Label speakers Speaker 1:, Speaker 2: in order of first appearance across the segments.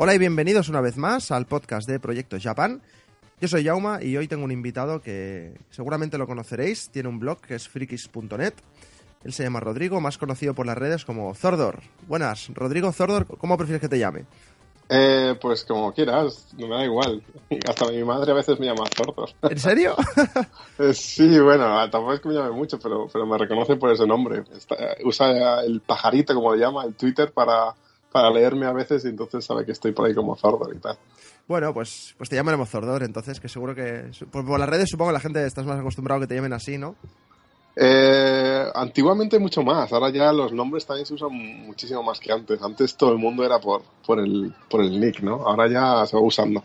Speaker 1: Hola y bienvenidos una vez más al podcast de Proyecto Japan. Yo soy Yauma y hoy tengo un invitado que seguramente lo conoceréis. Tiene un blog que es frikis.net. Él se llama Rodrigo, más conocido por las redes como Zordor. Buenas, Rodrigo Zordor, ¿cómo prefieres que te llame?
Speaker 2: Eh, pues como quieras, no me da igual. Hasta mi madre a veces me llama Zordor.
Speaker 1: ¿En serio?
Speaker 2: Eh, sí, bueno, tampoco es que me llame mucho, pero, pero me reconoce por ese nombre. usa el pajarito, como le llama, el Twitter para, para leerme a veces y entonces sabe que estoy por ahí como Zordor y tal.
Speaker 1: Bueno, pues, pues te llamaremos Zordor, entonces, que seguro que... Por, por las redes supongo que la gente estás más acostumbrado a que te llamen así, ¿no?
Speaker 2: Eh, antiguamente mucho más, ahora ya los nombres también se usan muchísimo más que antes. Antes todo el mundo era por, por, el, por el nick, ¿no? Ahora ya se va usando.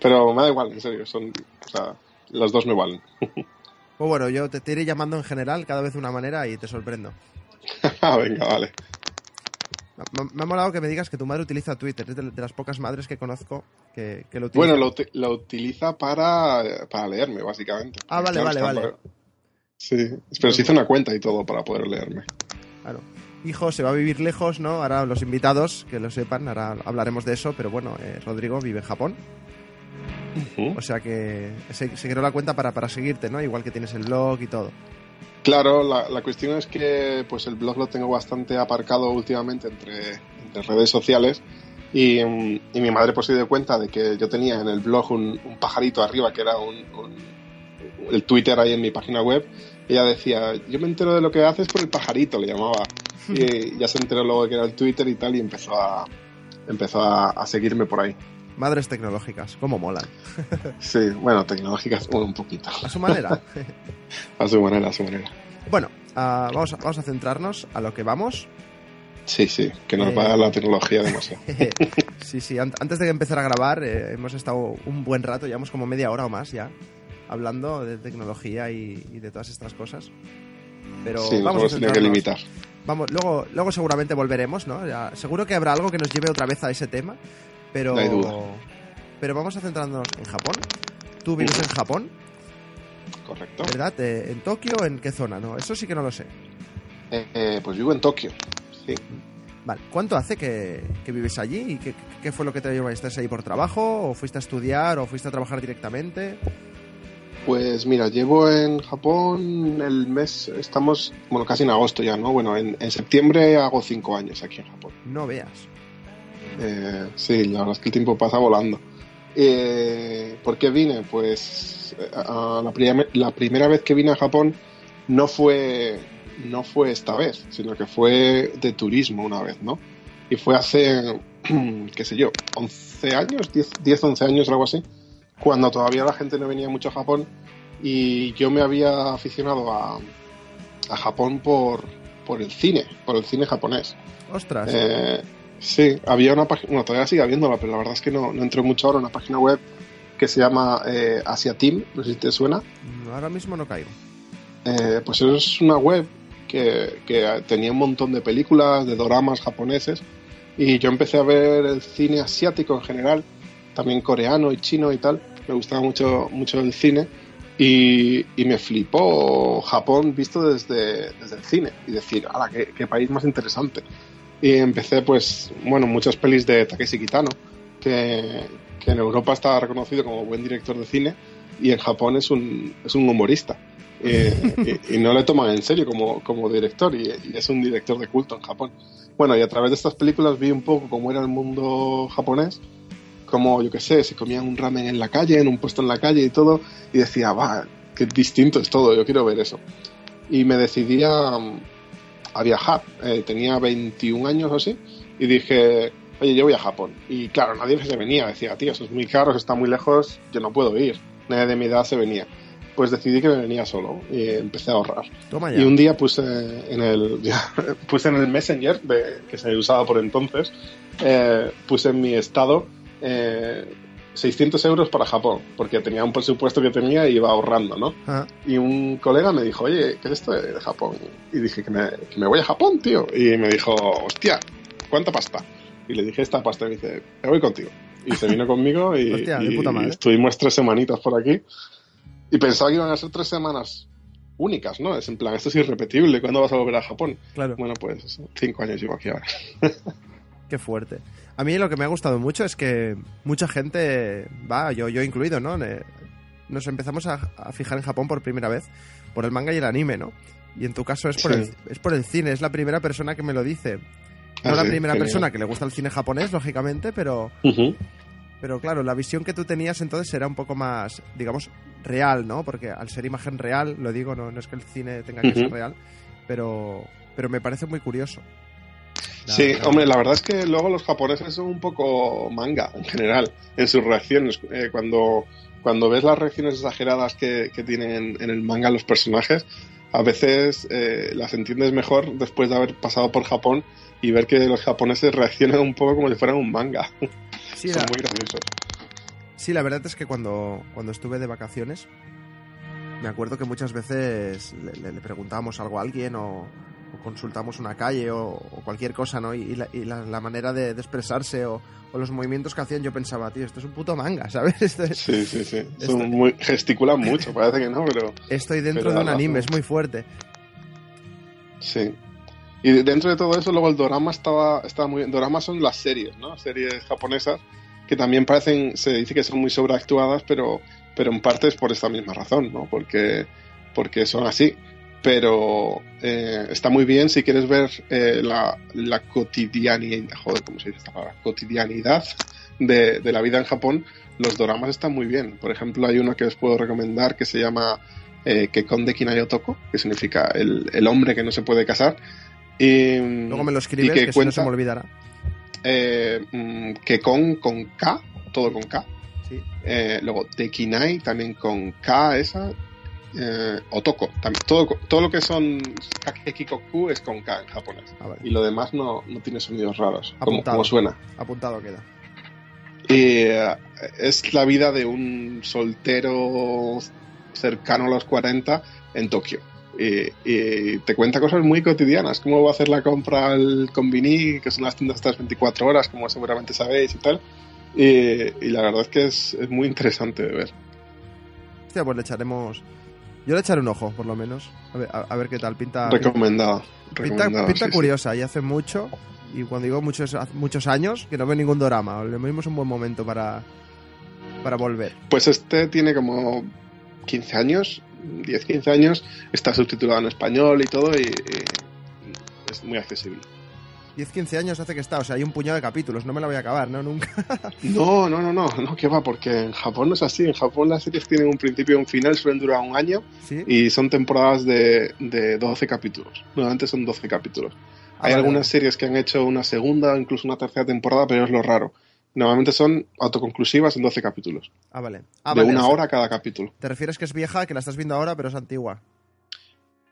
Speaker 2: Pero me da igual, en serio, son, o sea, los dos me valen.
Speaker 1: Pues bueno, yo te, te iré llamando en general cada vez de una manera y te sorprendo.
Speaker 2: Venga, vale.
Speaker 1: Me, me, ha molado que me digas que tu madre utiliza Twitter, es de, de las pocas madres que conozco que, que lo utiliza.
Speaker 2: Bueno, lo, lo, utiliza para, para leerme, básicamente.
Speaker 1: Ah, vale, vale, vale. Para...
Speaker 2: Sí, pero se hizo una cuenta y todo para poder leerme.
Speaker 1: Claro. Hijo se va a vivir lejos, ¿no? Ahora los invitados, que lo sepan, ahora hablaremos de eso, pero bueno, eh, Rodrigo vive en Japón. Uh -huh. O sea que se, se, creó la cuenta para, para seguirte, ¿no? Igual que tienes el blog y todo.
Speaker 2: Claro, la, la, cuestión es que pues el blog lo tengo bastante aparcado últimamente entre, entre redes sociales y, y, mi madre pues se dio cuenta de que yo tenía en el blog un, un pajarito arriba que era un, un, el Twitter ahí en mi página web. Ella decía, yo me entero de lo que haces por el pajarito, le llamaba. Y ya se enteró luego que era el Twitter y tal y empezó a, empezó a, a seguirme por ahí.
Speaker 1: Madres tecnológicas, cómo molan.
Speaker 2: sí, bueno, tecnológicas un poquito.
Speaker 1: A su manera.
Speaker 2: a su manera, a su manera.
Speaker 1: Bueno, uh, vamos, a, vamos a centrarnos a lo que vamos.
Speaker 2: Sí, sí, que nos eh... va la tecnología demasiado.
Speaker 1: sí, sí, antes de empezar a grabar eh, hemos estado un buen rato, llevamos como media hora o más ya, hablando de tecnología y, y de todas estas cosas. Pero
Speaker 2: sí,
Speaker 1: vamos
Speaker 2: a que limitar.
Speaker 1: Vamos, luego, luego seguramente volveremos, ¿no? Ya, seguro que habrá algo que nos lleve otra vez a ese tema, pero,
Speaker 2: no hay duda.
Speaker 1: pero vamos a centrarnos en Japón. Tú vives en Japón.
Speaker 2: Correcto.
Speaker 1: ¿Verdad? Eh, ¿En Tokio en qué zona? No, eso sí que no lo sé.
Speaker 2: Eh, eh, pues vivo en Tokio, sí.
Speaker 1: Vale, ¿cuánto hace que, que vives allí? ¿Y qué, qué, fue lo que te llevó? ¿Estás ahí por trabajo? ¿O fuiste a estudiar? ¿O fuiste a trabajar directamente?
Speaker 2: Pues mira, llevo en Japón el mes, estamos, bueno, casi en agosto ya, ¿no? Bueno, en, en septiembre hago cinco años aquí en Japón.
Speaker 1: No veas.
Speaker 2: Eh, sí, la verdad es que el tiempo pasa volando. Eh, ¿Por qué vine? Pues uh, la, prim la, primera vez que vine a Japón no fue, no fue esta vez, sino que fue de turismo una vez, ¿no? Y fue hace, qué sé yo, 11 años, 10, 10 11 años, algo así cuando todavía la gente no venía mucho a Japón y yo me había aficionado a, a Japón por, por el cine, por el cine japonés.
Speaker 1: Ostras.
Speaker 2: Eh, sí, había una página, bueno, todavía sigue habiéndola, pero la verdad es que no, no entré mucho ahora, una página web que se llama eh, Asia Team, no sé si te suena.
Speaker 1: Ahora mismo no caigo.
Speaker 2: Eh, pues es una web que, que tenía un montón de películas, de doramas japoneses, y yo empecé a ver el cine asiático en general también coreano y chino y tal. Me gustaba mucho, mucho el cine. Y, y me flipó Japón visto desde, desde el cine. Y decir, ¡hala, qué, qué, país más interesante! Y empecé, pues, bueno, muchas pelis de Takeshi Kitano, que, que en Europa está reconocido como buen director de cine. Y en Japón es un, es un humorista. Eh, y, y, no le toman en serio como, como director. Y, y es un director de culto en Japón. Bueno, y a través de estas películas vi un poco cómo era el mundo japonés como, yo qué sé, se comían un ramen en la calle, en un puesto en la calle y todo, y decía, va, qué distinto es todo, yo quiero ver eso. Y me decidí a, a viajar, eh, tenía 21 años o así, y dije, oye, yo voy a Japón. Y claro, nadie se venía, decía, tío, eso es muy caro, eso está muy lejos, yo no puedo ir. Nadie de mi edad se venía. Pues decidí que me venía solo y empecé a ahorrar. Y un día puse en el, ya, puse en el Messenger, de, que se usaba por entonces, eh, puse en mi estado eh, 600 euros para Japón, porque tenía un presupuesto que tenía y iba ahorrando, ¿no?
Speaker 1: Ah.
Speaker 2: Y un colega me dijo, oye, ¿qué es esto de Japón? Y dije que me, que me voy a Japón, tío. Y me dijo, hostia, ¿cuánta pasta? Y le dije, esta pasta. Y me dice, me voy contigo. Y se vino conmigo y,
Speaker 1: Hostia,
Speaker 2: y, y estuvimos tres semanitas por aquí. Y pensaba que iban a ser tres semanas únicas, ¿no? Es en plan, esto es irrepetible, ¿cuándo vas a volver a Japón?
Speaker 1: Claro.
Speaker 2: Bueno, pues cinco años llevo aquí ahora.
Speaker 1: Qué fuerte. A mí lo que me ha gustado mucho es que mucha gente, va, yo, yo incluido, ¿no? Nos empezamos a, a fijar en Japón por primera vez por el manga y el anime, ¿no? Y en tu caso es por,
Speaker 2: Sí.
Speaker 1: el, es por el cine, es la primera persona que me lo dice. No
Speaker 2: Ah,
Speaker 1: la
Speaker 2: sí,
Speaker 1: primera
Speaker 2: genial.
Speaker 1: persona que le gusta el cine japonés, lógicamente, pero, pero claro, la visión que tú tenías entonces era un poco más, digamos, real, ¿no? Porque al ser imagen real, lo digo, no, no es que el cine tenga que ser real, pero, pero me parece muy curioso.
Speaker 2: Sí, hombre, la verdad es que luego los japoneses son un poco manga en general en sus reacciones. Eh, cuando, cuando ves las reacciones exageradas que, que tienen en el manga los personajes, a veces eh, las entiendes mejor después de haber pasado por Japón y ver que los japoneses reaccionan un poco como si fueran un manga.
Speaker 1: sí,
Speaker 2: son
Speaker 1: la,
Speaker 2: muy graciosos.
Speaker 1: sí, la verdad es que cuando, cuando estuve de vacaciones, me acuerdo que muchas veces le, le- le preguntábamos algo a alguien o, o consultamos una calle o, o cualquier cosa, ¿no? Y, y la, y la- la manera de, de expresarse o, o los movimientos que hacían, yo pensaba, tío, esto es un puto manga, ¿sabes? Esto es-
Speaker 2: Sí, sí, sí.
Speaker 1: Esto-
Speaker 2: Son muy, gesticulan mucho, parece que no, pero
Speaker 1: estoy dentro
Speaker 2: Pero
Speaker 1: de un anime, es muy fuerte.
Speaker 2: sí. Y dentro de todo eso, luego el dorama estaba, estaba muy bien. Dorama son las series, ¿no? Series japonesas que también parecen, se dice que son muy sobreactuadas, pero, pero en parte es por esta misma razón, ¿no? Porque, porque son así. Pero eh, está muy bien si quieres ver eh, la, la cotidianidad, joder, ¿cómo se dice esta palabra? Cotidianidad de, de la vida en Japón. Los doramas están muy bien. Por ejemplo, hay uno que os puedo recomendar que se llama eh, Kekon de Kinayo Otoko, que significa el, el hombre que no se puede casar. Y,
Speaker 1: Luego me lo
Speaker 2: y
Speaker 1: escribes,
Speaker 2: que
Speaker 1: que, si no se
Speaker 2: cuenta-
Speaker 1: me olvidará.
Speaker 2: eh, mm, Kekon con K, todo con K.
Speaker 1: Sí.
Speaker 2: Eh, luego Dekinai también con K esa. Eh, Otoko, también. Todo, todo lo que son Kakekikoku es con K en japonés.
Speaker 1: Ah, vale.
Speaker 2: Y lo demás no, no tiene sonidos raros, como,
Speaker 1: Apuntado.
Speaker 2: como suena.
Speaker 1: Apuntado queda.
Speaker 2: Y eh, es la vida de un soltero cercano a los 40 en Tokio. Y, y te cuenta cosas muy cotidianas, cómo va a hacer la compra al Convini, que son las tiendas estas 24 horas, como seguramente sabéis y tal. Y, y la verdad es que es, es muy interesante de ver.
Speaker 1: Hostia, pues le echaremos. Yo le echaré un ojo, por lo menos. A ver, a, a ver qué tal. Pinta.
Speaker 2: Recomendado.
Speaker 1: Pinta,
Speaker 2: recomendado,
Speaker 1: pinta
Speaker 2: sí, sí.
Speaker 1: curiosa y hace mucho. Y cuando digo muchos, muchos años, que no veo ningún drama. Lo mismo es un buen momento para, para volver.
Speaker 2: Pues este tiene como 15 años, 10, 15 años, está subtitulado en español y todo, y, y es muy accesible.
Speaker 1: 10, 15 años hace que está. O sea, hay un puñado de capítulos. No me la voy a acabar, ¿no? Nunca.
Speaker 2: No, no, no, no, no, que va, porque en Japón no es así. En Japón las series tienen un principio y un final, suelen durar un año
Speaker 1: ¿Sí?
Speaker 2: y son temporadas de, de 12 capítulos. Normalmente son 12 capítulos.
Speaker 1: Ah,
Speaker 2: Hay
Speaker 1: vale,
Speaker 2: algunas series que han hecho una segunda o incluso una tercera temporada, pero es lo raro. Normalmente son autoconclusivas en 12 capítulos,
Speaker 1: Ah, vale. Ah,
Speaker 2: de
Speaker 1: vale,
Speaker 2: una
Speaker 1: o sea,
Speaker 2: hora cada capítulo.
Speaker 1: Te refieres que es vieja, que la estás viendo ahora, pero es antigua.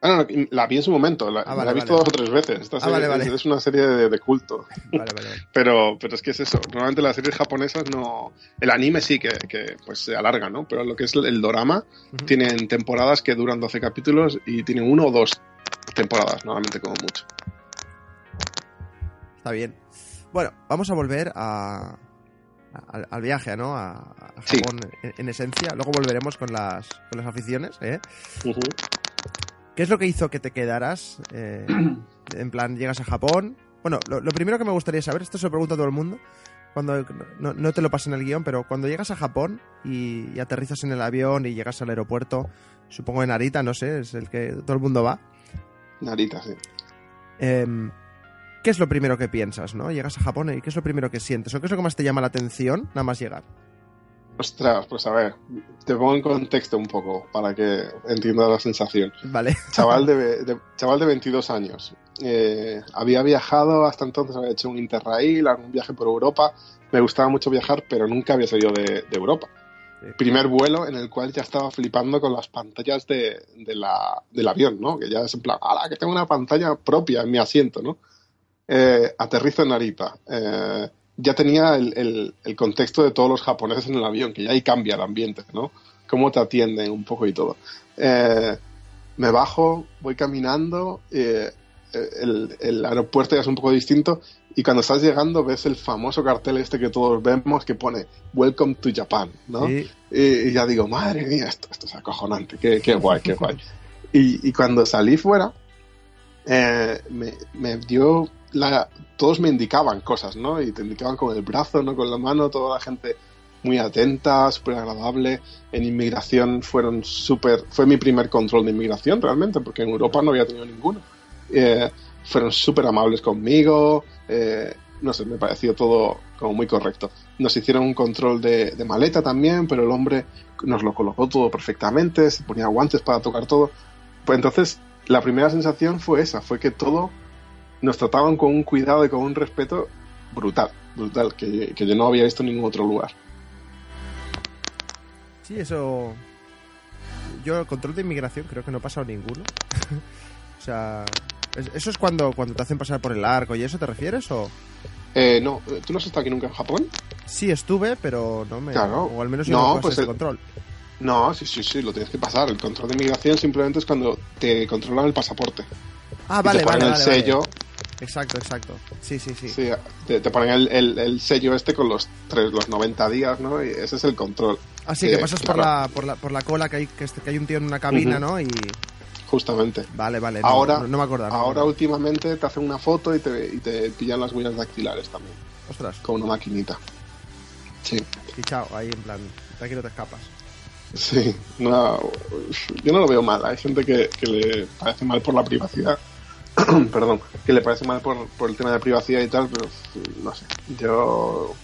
Speaker 2: Ah, no, la vi en su momento, la,
Speaker 1: Ah, vale,
Speaker 2: la he visto
Speaker 1: vale.
Speaker 2: dos o tres veces. Esta
Speaker 1: Ah,
Speaker 2: serie
Speaker 1: vale, vale.
Speaker 2: Es, es una serie de, de culto.
Speaker 1: Vale, vale, vale.
Speaker 2: Pero, pero es que es eso. Normalmente las series japonesas no. El anime sí que, que, pues se alarga, ¿no? Pero lo que es el, dorama tienen temporadas que duran 12 capítulos y tienen uno o dos temporadas, normalmente como mucho.
Speaker 1: Está bien. Bueno, vamos a volver a, al, al viaje, ¿no? A, a
Speaker 2: Sí.
Speaker 1: Japón en, en esencia. Luego volveremos con las, con las aficiones, ¿eh?
Speaker 2: Ujú.
Speaker 1: ¿Qué es lo que hizo que te quedaras? eh, en plan, llegas a Japón. Bueno, lo, lo primero que me gustaría saber, esto se lo pregunto a todo el mundo, cuando no, no te lo pasé en el guion, pero cuando llegas a Japón y, y aterrizas en el avión y llegas al aeropuerto, supongo en Narita, no sé, es el que todo el mundo va.
Speaker 2: Narita, sí.
Speaker 1: em, ¿Qué es lo primero que piensas, no? Llegas a Japón y ¿qué es lo primero que sientes? ¿O qué es lo que más te llama la atención nada más llegar?
Speaker 2: Ostras, pues a ver, te pongo en contexto un poco para que entiendas la sensación.
Speaker 1: Vale.
Speaker 2: Chaval de, de- chaval de 22 años. Eh, había viajado hasta entonces, había hecho un interrail, algún viaje por Europa. Me gustaba mucho viajar, pero nunca había salido de, de Europa.
Speaker 1: Sí.
Speaker 2: Primer vuelo en el cual ya estaba flipando con las pantallas de, de la, del avión, ¿no? Que ya es en plan, ¡hala! Que tengo una pantalla propia en mi asiento, ¿no? Eh, aterrizo en Narita. Eh, ya tenía el, el- el contexto de todos los japoneses en el avión, que ya ahí cambia el ambiente, ¿no? Cómo te atienden un poco y todo. Eh, me bajo, voy caminando, eh, el, el aeropuerto ya es un poco distinto y cuando estás llegando ves el famoso cartel este que todos vemos que pone Welcome to Japan, ¿no?
Speaker 1: Sí.
Speaker 2: Y, y ya digo, madre mía, esto, esto es acojonante, qué, qué guay, qué guay. Y, y cuando salí fuera, eh, me, me dio la, todos me indicaban cosas, ¿no? Y te indicaban con el brazo, no con la mano, toda la gente muy atenta, súper agradable. En inmigración fueron súper... Fue mi primer control de inmigración realmente, porque en Europa no había tenido ninguno. Eh, fueron súper amables conmigo. Eh, no sé, me pareció todo como muy correcto. Nos hicieron un control de, de, maleta también, pero el hombre nos lo colocó todo perfectamente, se ponía guantes para tocar todo. Pues entonces, la primera sensación fue esa, fue que todo nos trataban con un cuidado y con un respeto brutal, brutal, que, que yo no había visto en ningún otro lugar.
Speaker 1: Sí, eso. Yo, el control de inmigración, creo que no he pasado ninguno. o sea, ¿eso es cuando, cuando te hacen pasar por el arco y eso te refieres o.?
Speaker 2: Eh, no, ¿tú no has estado aquí nunca en Japón?
Speaker 1: Sí, estuve, pero no me.
Speaker 2: Claro.
Speaker 1: O al menos yo
Speaker 2: no,
Speaker 1: no
Speaker 2: pues el-
Speaker 1: control.
Speaker 2: No, sí, sí, sí, lo tienes que pasar. El control de inmigración simplemente es cuando te controlan el pasaporte.
Speaker 1: Ah,
Speaker 2: Y
Speaker 1: vale,
Speaker 2: te ponen
Speaker 1: vale,
Speaker 2: el
Speaker 1: vale, vale. Exacto, exacto. Sí, sí, sí.
Speaker 2: sí, te, te ponen el, el- el sello este con los tres, los 90 días, ¿no? Y ese es el control.
Speaker 1: Así
Speaker 2: Eh,
Speaker 1: que pasas por, la, por, la, por la cola que hay, que, este- que hay un tío en una cabina. ¿no? Y.
Speaker 2: Justamente.
Speaker 1: Vale, vale. No,
Speaker 2: Ahora,
Speaker 1: no, no me acordaba.
Speaker 2: ahora últimamente te hacen una foto y te, y te pillan las huellas dactilares también,
Speaker 1: Ostras,
Speaker 2: con una maquinita. Sí,
Speaker 1: fichado, ahí en plan. De aquí no te escapas.
Speaker 2: sí. No, yo no lo veo mal. Hay gente que, que le parece mal por la privacidad. Perdón, que le parece mal por, por el tema de privacidad y tal, pero no sé. Yo,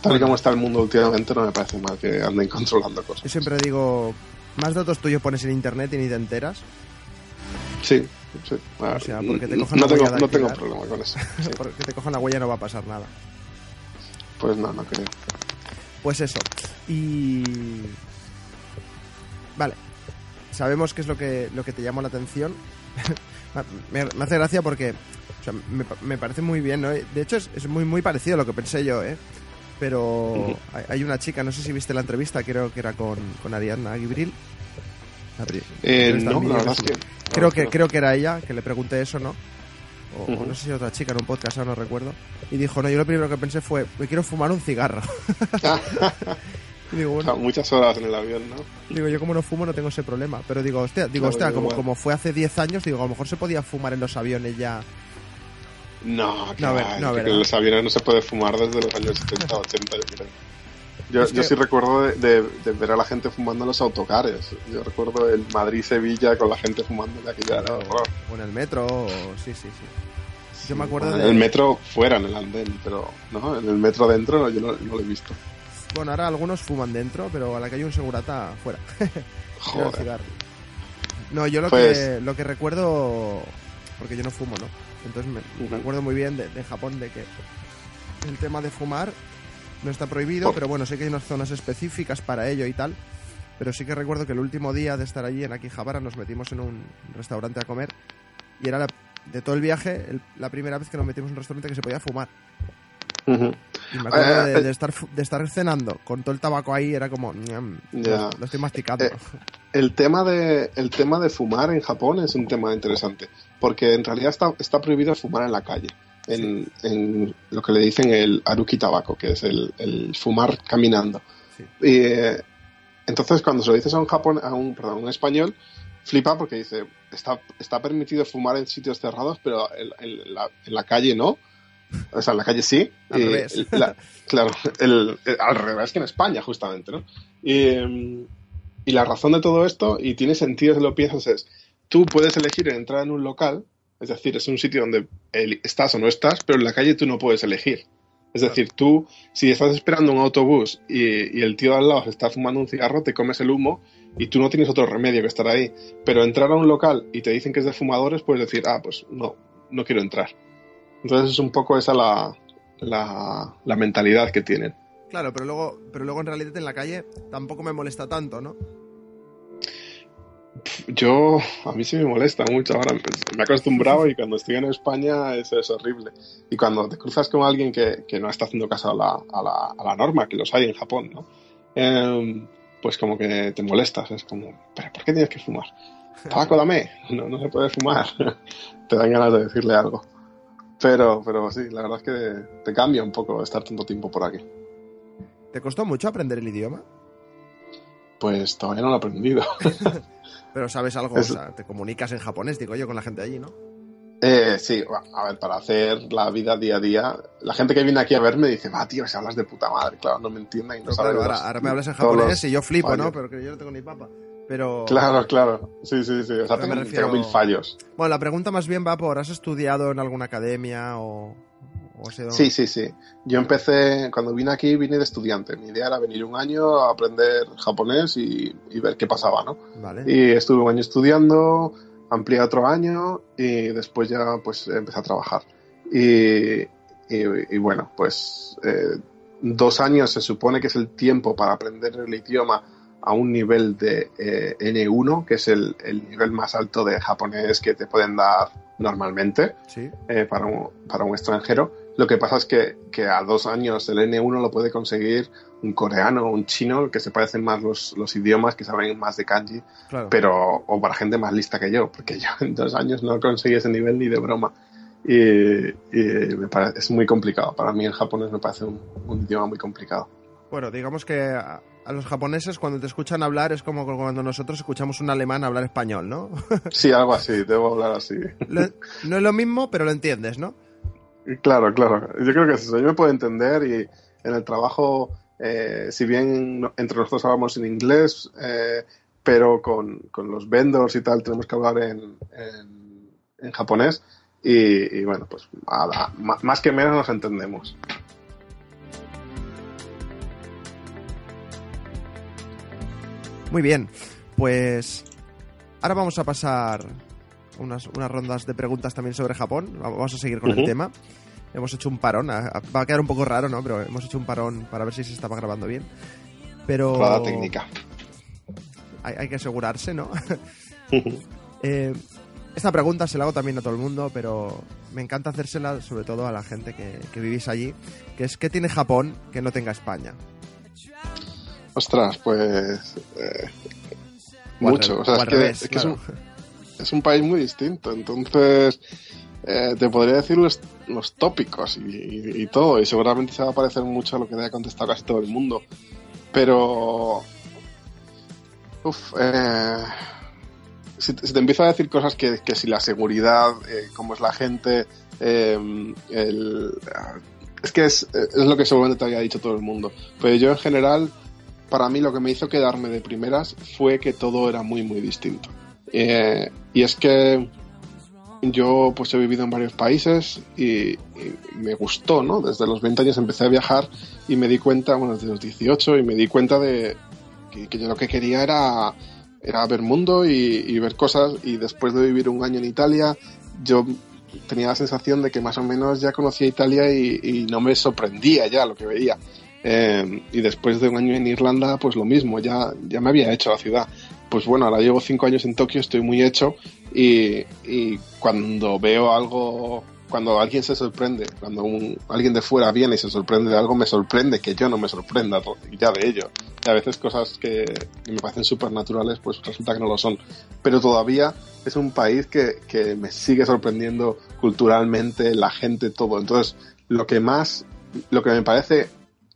Speaker 2: tal y como está el mundo últimamente, no me parece mal que anden controlando
Speaker 1: Yo
Speaker 2: cosas.
Speaker 1: siempre digo. Más datos tuyos pones en internet y ni te enteras.
Speaker 2: Sí, sí. Ver,
Speaker 1: O sea, porque te cogen
Speaker 2: no,
Speaker 1: la
Speaker 2: tengo,
Speaker 1: huella
Speaker 2: no tengo problema con eso. Sí,
Speaker 1: Porque te cojan la huella no va a pasar nada.
Speaker 2: pues no, no creo.
Speaker 1: Pues eso. Y. Vale. Sabemos qué es lo que, lo que te llamó la atención. me, me hace gracia porque. o sea, me, pa- me parece muy bien, ¿no? De hecho, es, es muy, muy parecido a lo que pensé yo, ¿eh? Pero hay, una chica, no sé si viste la entrevista, creo que era con, con Ariadna Gibril.
Speaker 2: Eh, no, que.
Speaker 1: Creo que, creo que era ella, que le pregunté eso, ¿no? O, no sé si otra chica en un podcast, ahora no recuerdo. Y dijo, no, yo lo primero que pensé fue, me quiero fumar un cigarro. digo, bueno,
Speaker 2: Claro, muchas horas en el avión, ¿no?
Speaker 1: digo, yo como no fumo no tengo ese problema. Pero digo, hostia, digo,
Speaker 2: Claro,
Speaker 1: hostia, como, como fue hace 10 años, digo, a lo mejor se podía fumar en los aviones ya.
Speaker 2: No, que
Speaker 1: No, ver- no,
Speaker 2: en los aviones no se puede fumar desde los años 70 80, yo creo. Yo,
Speaker 1: Es
Speaker 2: yo
Speaker 1: que-
Speaker 2: sí recuerdo de, de- de ver a la gente fumando en los autocares. Yo recuerdo el Madrid-Sevilla con la gente fumando de aquella horror.
Speaker 1: O en el metro, o... sí, sí, sí. Yo me acuerdo
Speaker 2: En
Speaker 1: de...
Speaker 2: el metro fuera, en el andén, pero no, en el metro dentro yo no, no lo he visto.
Speaker 1: Bueno, ahora algunos fuman dentro, pero a la que hay un segurata fuera.
Speaker 2: Joder.
Speaker 1: No, yo lo,
Speaker 2: Pues-
Speaker 1: que, lo que recuerdo, porque yo no fumo, ¿no? Entonces me, me acuerdo muy bien de, de Japón de que el tema de fumar no está prohibido,
Speaker 2: Por-
Speaker 1: pero bueno, sé que hay unas zonas específicas para ello y tal. Pero sí que recuerdo que el último día de estar allí en Akihabara nos metimos en un restaurante a comer y era la- de todo el viaje el- la primera vez que nos metimos en un restaurante que se podía fumar. Y me acuerdo
Speaker 2: Eh,
Speaker 1: de,
Speaker 2: eh.
Speaker 1: de estar, de estar cenando con todo el tabaco ahí, era como... lo, estoy masticando.
Speaker 2: Eh, El tema, de, el tema de fumar en Japón es un tema interesante, porque en realidad está, está prohibido fumar en la calle, en, en lo que le dicen el aruki tabaco, que es el, el fumar caminando.
Speaker 1: Sí.
Speaker 2: Y, eh, entonces cuando se lo dices a un, Japón, a un, perdón, un español, flipa porque dice, está, está permitido fumar en sitios cerrados, pero en, en la, en la calle no. O sea, en la calle sí.
Speaker 1: Al
Speaker 2: Y
Speaker 1: revés.
Speaker 2: la- claro, el- el- al revés que en España, justamente, ¿no? Y, em, y la razón de todo esto, y tiene sentido si lo piensas, es, tú puedes elegir entrar en un local, es decir, es un sitio donde estás o no estás, pero en la calle tú no puedes elegir. Es decir, tú, si estás esperando un autobús y, y el tío de al lado se está fumando un cigarro, te comes el humo y tú no tienes otro remedio que estar ahí. Pero entrar a un local y te dicen que es de fumadores, puedes decir, ah, pues no, no quiero entrar. Entonces es un poco esa la, la, la mentalidad que tienen.
Speaker 1: Claro, pero luego, pero luego en realidad en la calle tampoco me molesta tanto, ¿no?
Speaker 2: Yo, a mí sí me molesta mucho ahora. Me he acostumbrado y cuando estoy en España es, es horrible. Y cuando te cruzas con alguien que, que no está haciendo caso a la, a, la, a la norma, que los hay en Japón, ¿no? Em, pues como que te molestas. Es como, ¿pero por qué tienes que fumar? Tabaco, dame. No, no se puede fumar. te dan ganas de decirle algo. Pero, pero sí, la verdad es que te cambia un poco estar tanto tiempo por aquí.
Speaker 1: ¿Te costó mucho aprender el idioma?
Speaker 2: Pues todavía no lo he aprendido.
Speaker 1: Pero sabes algo,
Speaker 2: Es-
Speaker 1: o sea, te comunicas en japonés, digo yo, con la gente allí, ¿no?
Speaker 2: Eh, sí, a ver, para hacer la vida día a día, la gente que viene aquí a verme dice, va, tío, si hablas de puta madre, claro, no me entienden y no saben.
Speaker 1: ahora, me hablas en japonés y yo flipo, ¿no? Pero que yo no tengo ni papa. Pero...
Speaker 2: Claro, claro. Sí, sí, sí. O sea, tengo, mil fallos.
Speaker 1: Bueno, la pregunta más bien va por, ¿has estudiado en alguna academia o,
Speaker 2: Sí, sí, sí. Yo empecé, cuando vine aquí, vine de estudiante. Mi idea era venir un año a aprender japonés y, ver qué pasaba, ¿no?
Speaker 1: Vale.
Speaker 2: Y estuve un año estudiando, amplié otro año y después ya pues empecé a trabajar. Y, y, bueno, pues eh, dos años se supone que es el tiempo para aprender el idioma a un nivel de eh, N1, que es el, el, nivel más alto de japonés que te pueden dar normalmente eh, para, un, para un extranjero. Lo que pasa es que, que, a dos años el N1 lo puede conseguir un coreano o un chino, que se parecen más los, los idiomas, que saben más de kanji, pero o para gente más lista que yo, porque yo en dos años no conseguí ese nivel ni de broma. Y, me parece, es muy complicado. Para mí el japonés me parece un, un idioma muy complicado.
Speaker 1: Bueno, digamos que a, los japoneses cuando te escuchan hablar es como cuando nosotros escuchamos un alemán hablar español, ¿no?
Speaker 2: sí, algo así, debo hablar así.
Speaker 1: no es lo mismo, pero lo entiendes, ¿no?
Speaker 2: Claro, claro. Yo creo que eso. Yo me puedo entender y en el trabajo, eh, si bien entre nosotros hablamos en inglés, eh, pero con, los vendors y tal tenemos que hablar en, en, japonés y, bueno, pues más que menos nos entendemos.
Speaker 1: Muy bien, pues ahora vamos a pasar unas, unas rondas de preguntas también sobre Japón. Vamos a seguir con el tema. Hemos hecho un parón, va a quedar un poco raro, ¿no? Pero hemos hecho un parón para ver si se estaba grabando bien. Pero...
Speaker 2: la técnica.
Speaker 1: Hay, que asegurarse, ¿no? Eh, esta pregunta se la hago también a todo el mundo, pero me encanta hacérsela sobre todo a la gente que, que vivís allí, que es ¿qué tiene Japón que no tenga España?
Speaker 2: Ostras, pues. Eh, mucho. O sea, es, que, es, un, país muy distinto. Entonces, eh, te podría decir los, tópicos y, todo. Y seguramente se va a parecer mucho a lo que haya contestado casi todo el mundo. Pero. Uf, eh, si, te empiezo a decir cosas que, que si la seguridad, cómo es la gente, el, es que es, es, lo que seguramente te había dicho todo el mundo. Pero yo en general para mí lo que me hizo quedarme de primeras fue que todo era muy, muy distinto. Eh, y es que yo pues he vivido en varios países y, me gustó, ¿no? Desde los 20 años empecé a viajar y me di cuenta, bueno, desde los 18 y me di cuenta de que, yo lo que quería era, era ver mundo y, ver cosas y después de vivir un año en Italia yo tenía la sensación de que más o menos ya conocía Italia y, y no me sorprendía ya lo que veía. Eh, y después de un año en Irlanda, pues lo mismo, ya, ya me había hecho la ciudad. Pues bueno, ahora llevo cinco años en Tokio, estoy muy hecho y, y cuando veo algo, cuando alguien se sorprende, cuando alguien de fuera viene y se sorprende de algo, me sorprende que yo no me sorprenda ya de ello. Y a veces cosas que, me parecen súper naturales, pues resulta que no lo son. Pero todavía es un país que, que me sigue sorprendiendo culturalmente, la gente, todo. Entonces, lo que más, lo que me parece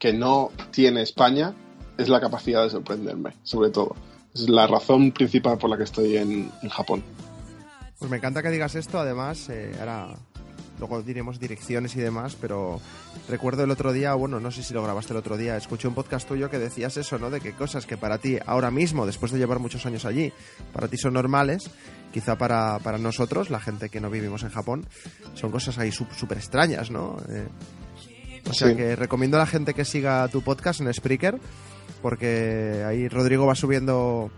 Speaker 2: que no tiene España es la capacidad de sorprenderme, sobre todo. Es la razón principal por la que estoy en, Japón.
Speaker 1: Pues me encanta que digas esto, además, eh, ahora luego diremos direcciones y demás, pero recuerdo el otro día, bueno, no sé si lo grabaste el otro día, escuché un podcast tuyo que decías eso, ¿no? De que cosas que para ti ahora mismo, después de llevar muchos años allí, para ti son normales, quizá para, para nosotros, la gente que no vivimos en Japón, son cosas ahí súper extrañas, ¿no? Eh, o sea que recomiendo a la gente que siga tu podcast en Spreaker, porque ahí Rodrigo va subiendo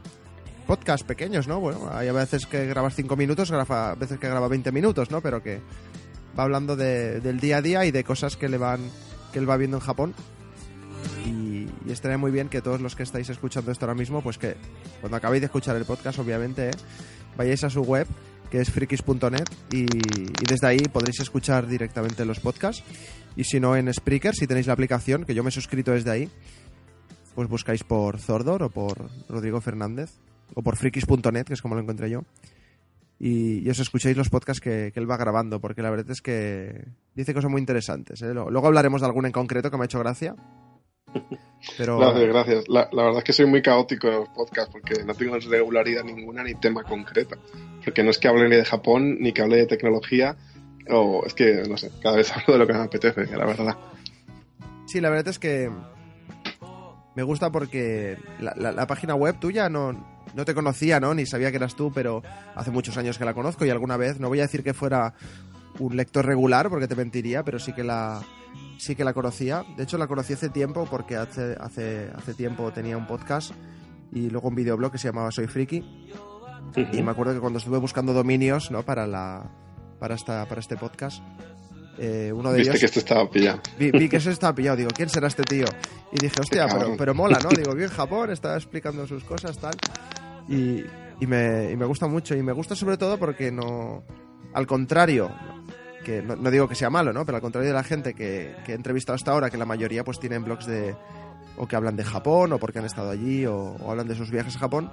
Speaker 1: podcasts pequeños, ¿no? Bueno, hay a veces que grabas 5 minutos, a veces que graba 20 minutos, ¿no? Pero que va hablando del día a día y de cosas que le van que él va viendo en Japón. Y, estaría muy bien que todos los que estáis escuchando esto ahora mismo, pues que cuando acabéis de escuchar el podcast, obviamente, ¿eh? vayáis a su web, que es frikis.net, y, y desde ahí podréis escuchar directamente los podcasts y si no, en Spreaker, si tenéis la aplicación, que yo me he suscrito desde ahí, pues buscáis por Zordor o por Rodrigo Fernández o por frikis.net, que es como lo encontré yo. Y, os escucháis los podcasts que, él va grabando, porque la verdad es que dice cosas muy interesantes. ¿eh? Luego hablaremos de alguna en concreto que me ha hecho gracia. Pero...
Speaker 2: Gracias, gracias. La, la, verdad es que soy muy caótico en los podcasts porque no tengo regularidad ninguna ni tema concreto. Porque no es que hable ni de Japón ni que hable de tecnología, o es que, no sé, cada vez hablo de lo que me apetece, la verdad.
Speaker 1: Sí, la verdad es que me gusta porque la, la, la página web tuya no, no te conocía, ¿no? Ni sabía que eras tú, pero hace muchos años que la conozco y alguna vez, no voy a decir que fuera un lector regular porque te mentiría, pero sí que la sí que la conocía. De hecho, la conocí hace tiempo porque hace, hace, hace tiempo tenía un podcast y luego un videoblog que se llamaba Soy Friki. Uh -huh. Y me acuerdo que cuando estuve buscando dominios, ¿no? Para la para esta para este podcast, eh, uno de
Speaker 2: Viste
Speaker 1: ellos.
Speaker 2: que este estaba pillado.
Speaker 1: Vi, vi que se estaba pillado. Digo, ¿quién será este tío? Y dije, hostia, pero, pero mola, ¿no? Digo, vi en Japón, estaba explicando sus cosas, tal. Y, y, me, y me gusta mucho. Y me gusta sobre todo porque no. Al contrario, que no, no, digo que sea malo, ¿no? Pero al contrario de la gente que, que he entrevistado hasta ahora, que la mayoría pues tienen blogs de. o que hablan de Japón, o porque han estado allí, o, o hablan de sus viajes a Japón.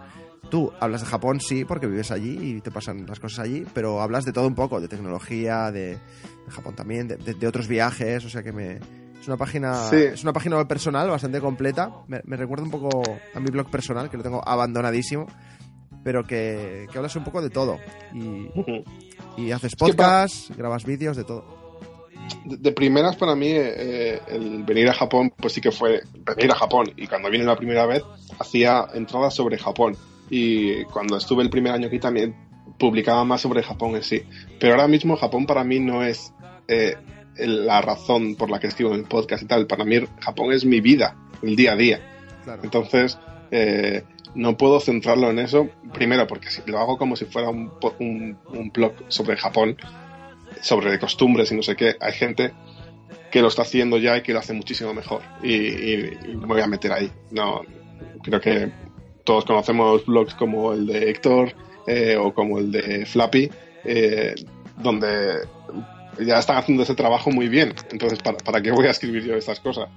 Speaker 1: Tú hablas de Japón, sí, porque vives allí y te pasan las cosas allí, pero hablas de todo un poco, de tecnología, de, de Japón también, de, de, de, otros viajes, o sea que me, es una página sí. es una página personal bastante completa. Me, me, recuerda un poco a mi blog personal, que lo tengo abandonadísimo, pero que, que hablas un poco de todo. Y, haces podcasts, para... grabas vídeos, de todo.
Speaker 2: De, de primeras para mí eh, el venir a Japón pues sí que fue venir a Japón y cuando vine la primera vez hacía entradas sobre Japón y cuando estuve el primer año aquí también publicaba más sobre Japón en sí. Pero ahora mismo Japón para mí no es eh, la razón por la que escribo en el podcast y tal. Para mí Japón es mi vida, el día a día. Claro. Entonces eh, no puedo centrarlo en eso. Primero porque si lo hago como si fuera un, un, un blog sobre Japón, sobre costumbres y no sé qué, hay gente que lo está haciendo ya y que lo hace muchísimo mejor. Y, y, y me voy a meter ahí. No, creo que todos conocemos blogs como el de Héctor eh, o como el de Flappy, eh, donde ya están haciendo ese trabajo muy bien. Entonces, ¿para, ¿para qué voy a escribir yo estas cosas?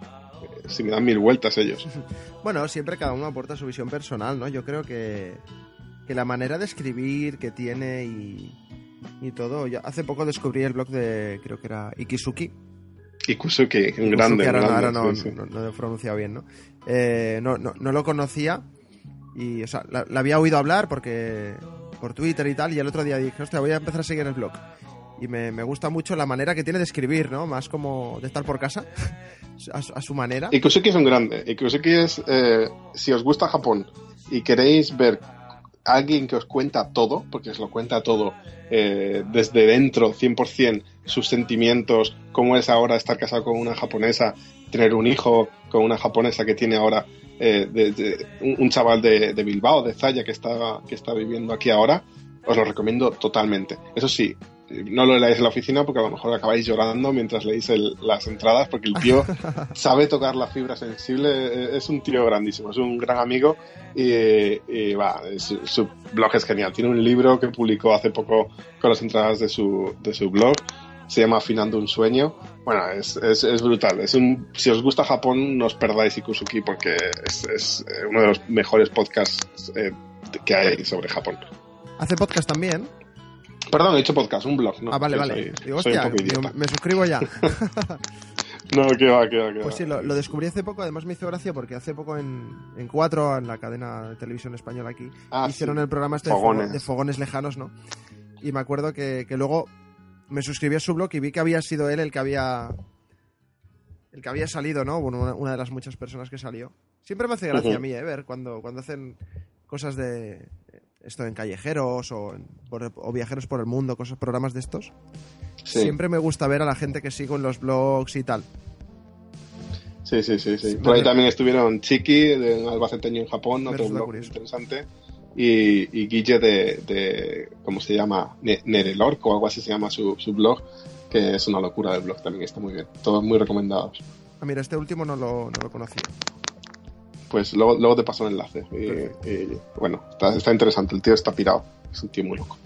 Speaker 2: Eh, si me dan mil vueltas ellos.
Speaker 1: Bueno, siempre cada uno aporta su visión personal, ¿no? Yo creo que, que la manera de escribir que tiene y, y todo. Yo hace poco descubrí el blog de, creo que era Ikisuki.
Speaker 2: Ikusuki, un grande.
Speaker 1: Ahora,
Speaker 2: grande,
Speaker 1: ahora no,
Speaker 2: sí, sí.
Speaker 1: no, no, lo he pronunciado bien, ¿no? Eh, no, no, no lo conocía y, o sea, la, había oído hablar porque por Twitter y tal, y el otro día dije, hostia, voy a empezar a seguir el blog. Y me, me gusta mucho la manera que tiene de escribir, ¿no? Más como de estar por casa, a, a, su manera.
Speaker 2: Ikusuki es un grande. Ikusuki es, eh, si os gusta Japón y queréis ver alguien que os cuenta todo, porque os lo cuenta todo eh, desde dentro, 100%, sus sentimientos, cómo es ahora estar casado con una japonesa, tener un hijo con una japonesa que tiene ahora eh, de, un, chaval de, de, Bilbao, de Zaya, que está, que está viviendo aquí ahora, os lo recomiendo totalmente. Eso sí, no lo leáis en la oficina porque a lo mejor acabáis llorando mientras leéis el, las entradas porque el tío sabe tocar la fibra sensible, eh, es un tío grandísimo, es un gran amigo y, y va, su, su, blog es genial. Tiene un libro que publicó hace poco con las entradas de su, de su blog, se llama Afinando un sueño. Bueno, es, es, es brutal. Es un, si os gusta Japón, no os perdáis Ikusuki porque es, es uno de los mejores podcasts eh, que hay sobre Japón.
Speaker 1: ¿Hace podcast también?
Speaker 2: Perdón, he hecho podcast, un blog. ¿no?
Speaker 1: Ah, vale, vale.
Speaker 2: Soy,
Speaker 1: digo, hostia, digo, me suscribo ya.
Speaker 2: no, que va, que va, que va.
Speaker 1: Pues sí, lo, lo, descubrí hace poco, además me hizo gracia porque hace poco en, en 4, en la cadena de televisión española aquí, ah, hicieron sí. el programa este
Speaker 2: fogones.
Speaker 1: De, fogones lejanos, ¿no? Y me acuerdo que, que luego me suscribí a su blog y vi que había sido él el que había el que había salido, ¿no? Bueno, una, una de las muchas personas que salió. Siempre me hace gracia uh -huh. a mí, ¿eh? Ver cuando, cuando hacen cosas de esto en callejeros o, en, por, o viajeros por el mundo, cosas, programas de estos. Sí. Siempre me gusta ver a la gente que sigo en los blogs y tal.
Speaker 2: Sí, sí, sí, sí. Por ahí también estuvieron Chiqui, de albaceteño en Japón, otro blog curioso. interesante. Y, y, Guille de, de, ¿cómo se llama? Nerelorco o algo así se llama su, su, blog, que es una locura del blog también, está muy bien. Todos muy recomendados.
Speaker 1: Ah, mira, este último no lo, no lo conocía
Speaker 2: pues luego, luego te paso el enlace. Y, y, bueno, está, está, interesante. El tío está pirado. Es un tío muy loco.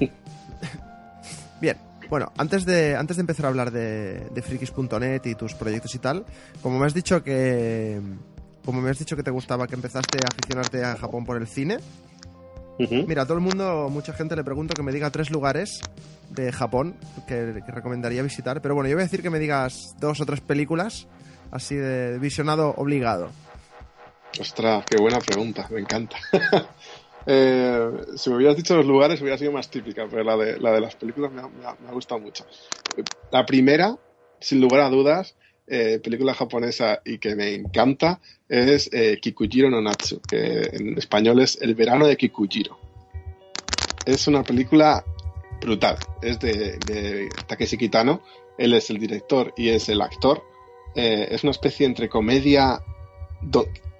Speaker 1: Bien. Bueno, antes de, antes de empezar a hablar de, de frikis.net y tus proyectos y tal, como me has dicho que. Como me has dicho que te gustaba que empezaste a aficionarte a Japón por el cine. Uh -huh. Mira, a todo el mundo, mucha gente le pregunto que me diga tres lugares de Japón que, que recomendaría visitar. Pero bueno, yo voy a decir que me digas dos o tres películas así de visionado obligado?
Speaker 2: Ostras, qué buena pregunta, me encanta. eh, si me hubieras dicho los lugares hubiera sido más típica, pero la de, la de las películas me ha, me ha, gustado mucho. La primera, sin lugar a dudas, eh, película japonesa y que me encanta es eh, Kikujiro no Natsu, que en español es El verano de Kikujiro. Es una película brutal. Es de, Takeshi Kitano. Él es el director y es el actor. Es una especie entre comedia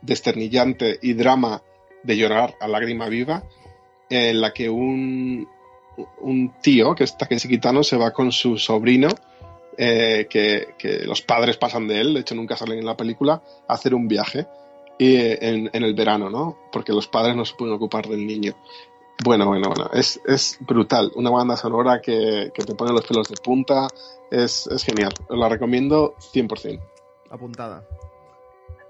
Speaker 2: desternillante y drama de llorar a lágrima viva, en la que un, un tío, que es Takeshi Kitano, se va con su sobrino, eh, que, que los padres pasan de él, de hecho nunca salen en la película, a hacer un viaje eh, en, en el verano, ¿no? Porque los padres no se pueden ocupar del niño. Bueno, bueno, bueno, es, es brutal. Una banda sonora que, que te pone los pelos de punta. Es, es genial. La recomiendo 100%.
Speaker 1: Apuntada.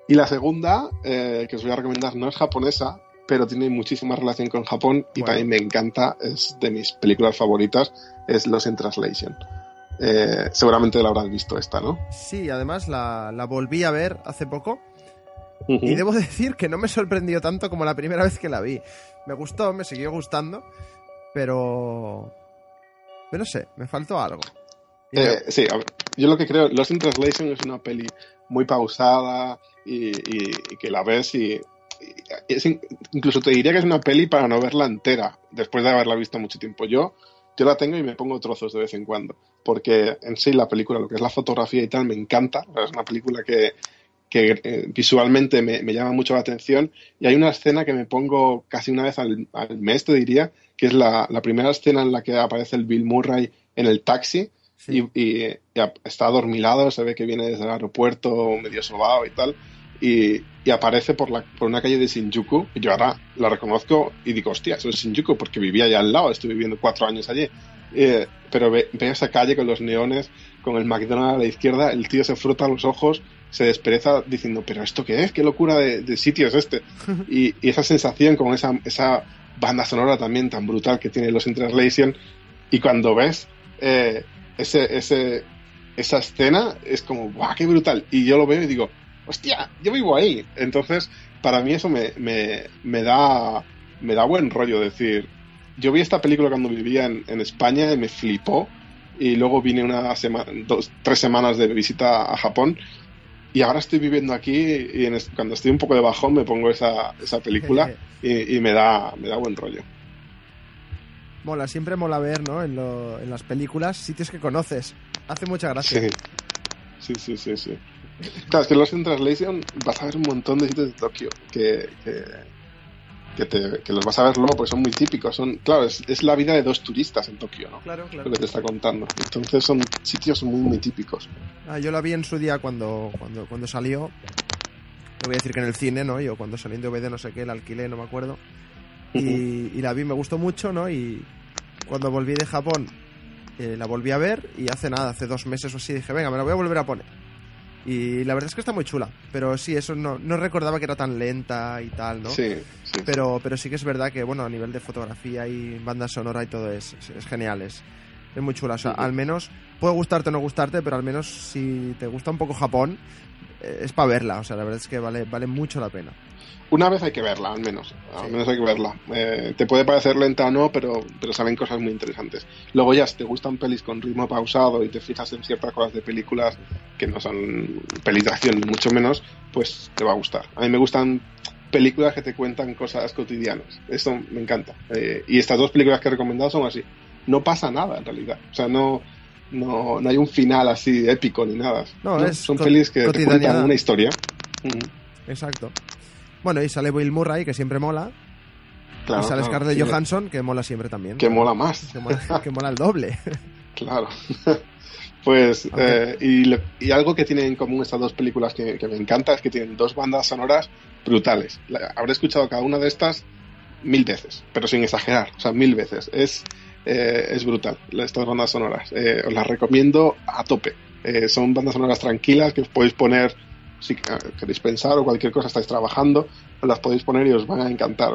Speaker 2: Y la segunda, eh, que os voy a recomendar, no es japonesa, pero tiene muchísima relación con Japón y
Speaker 1: Bueno.
Speaker 2: también me encanta, es de mis películas favoritas, es Los in Translation. Eh, seguramente la habrás visto esta, ¿no?
Speaker 1: Sí, además la, la volví a ver hace poco y debo decir que no me sorprendió tanto como la primera vez que la vi. Me gustó, me siguió gustando, pero... pero no sé, me faltó algo.
Speaker 2: Eh, sí, a ver, yo lo que creo, Lost in Translation es una peli muy pausada y, y- y que la ves y, y es in- incluso te diría que es una peli para no verla entera después de haberla visto mucho tiempo. Yo, yo la tengo y me pongo trozos de vez en cuando porque en sí la película, lo que es la fotografía y tal, me encanta. Es una película que, que eh, visualmente me, me llama mucho la atención y hay una escena que me pongo casi una vez al, al mes, te diría, que es la, la primera escena en la que aparece el Bill Murray en el taxi
Speaker 1: Sí.
Speaker 2: y, y- está adormilado, se ve que viene desde el aeropuerto medio sobado y tal, y, y aparece por, la, por una calle de Shinjuku, y yo ahora la reconozco y digo, hostia, eso es Shinjuku, porque vivía allá al lado, estuve viviendo cuatro años allí. Eh, pero ve- esa calle con los neones, con el McDonald's a la izquierda, el tío se frota los ojos, se despereza diciendo, pero ¿esto qué es? ¿Qué locura de, de sitio es este? y, y esa sensación con esa, esa banda sonora también tan brutal que tiene los in Translation, y cuando ves eh, ese, ese, esa escena es como, ¡guau, qué brutal! Y yo lo veo y digo, ¡hostia, yo vivo ahí! Entonces, para mí eso me, me, me da, me da buen rollo decir, yo vi esta película cuando vivía en, en España y me flipó, y luego vine una semana, dos, tres semanas de visita a Japón, y ahora estoy viviendo aquí y en cuando estoy un poco de bajón me pongo esa, esa película y, y me, da, me da buen rollo.
Speaker 1: Mola, siempre mola ver, ¿no? En, lo- en las películas sitios que conoces. Hace mucha gracia.
Speaker 2: Sí. Sí, sí, sí, sí. Claro, es que los in Translation vas a ver un montón de sitios de Tokio que, que, que, te- que los vas a ver luego porque son muy típicos. Son, claro, es, es la vida de dos turistas en Tokio, ¿no?
Speaker 1: Claro, claro.
Speaker 2: Lo que te está contando. Entonces son sitios muy, muy típicos.
Speaker 1: Ah, yo la vi en su día cuando, cuando, cuando salió. No voy a decir que en el cine, ¿no? Yo cuando salió en DVD no sé qué, la alquilé, no me acuerdo. Y, y la vi, me gustó mucho, ¿no? Y cuando volví de Japón, eh, la volví a ver y hace nada, hace dos meses o así, dije, venga, me la voy a volver a poner. Y la verdad es que está muy chula, pero sí, eso no, no recordaba que era tan lenta y tal, ¿no?
Speaker 2: Sí, sí.
Speaker 1: Pero, pero sí que es verdad que, bueno, a nivel de fotografía y banda sonora y todo es, es, es genial, es, es muy chula. O sea,
Speaker 2: Ujú.
Speaker 1: al menos puede gustarte o no gustarte, pero al menos si te gusta un poco Japón, eh, es para verla. O sea, la verdad es que vale, vale mucho la pena.
Speaker 2: Una vez hay que verla, al menos. Al
Speaker 1: Sí.
Speaker 2: menos hay que verla. Eh, te puede parecer lenta o no, pero, pero salen cosas muy interesantes. Luego ya, si te gustan pelis con ritmo pausado y te fijas en ciertas cosas de películas que no son pelis de acción, mucho menos, pues te va a gustar. A mí me gustan películas que te cuentan cosas cotidianas. Eso me encanta. Eh, y estas dos películas que he recomendado son así. No pasa nada, en realidad. O sea, no... No, no hay un final así épico ni nada.
Speaker 1: No, es
Speaker 2: son pelis que te cuentan una historia.
Speaker 1: Exacto. Bueno, y sale Bill Murray, que siempre mola.
Speaker 2: claro,
Speaker 1: y sale
Speaker 2: claro.
Speaker 1: Scarlett
Speaker 2: Sí,
Speaker 1: Johansson, que mola siempre también.
Speaker 2: Que mola más.
Speaker 1: Que mola, que mola el doble.
Speaker 2: Claro. pues, eh, y, lo- y algo que tienen en común estas dos películas que, que me encanta es que tienen dos bandas sonoras brutales. La- habré escuchado cada una de estas mil veces, pero sin exagerar, o sea, mil veces. Es, eh, es brutal, estas bandas sonoras. Eh, os las recomiendo a tope. Eh, son bandas sonoras tranquilas que os podéis poner si eh, queréis pensar o cualquier cosa estáis trabajando, os las podéis poner y os van a encantar.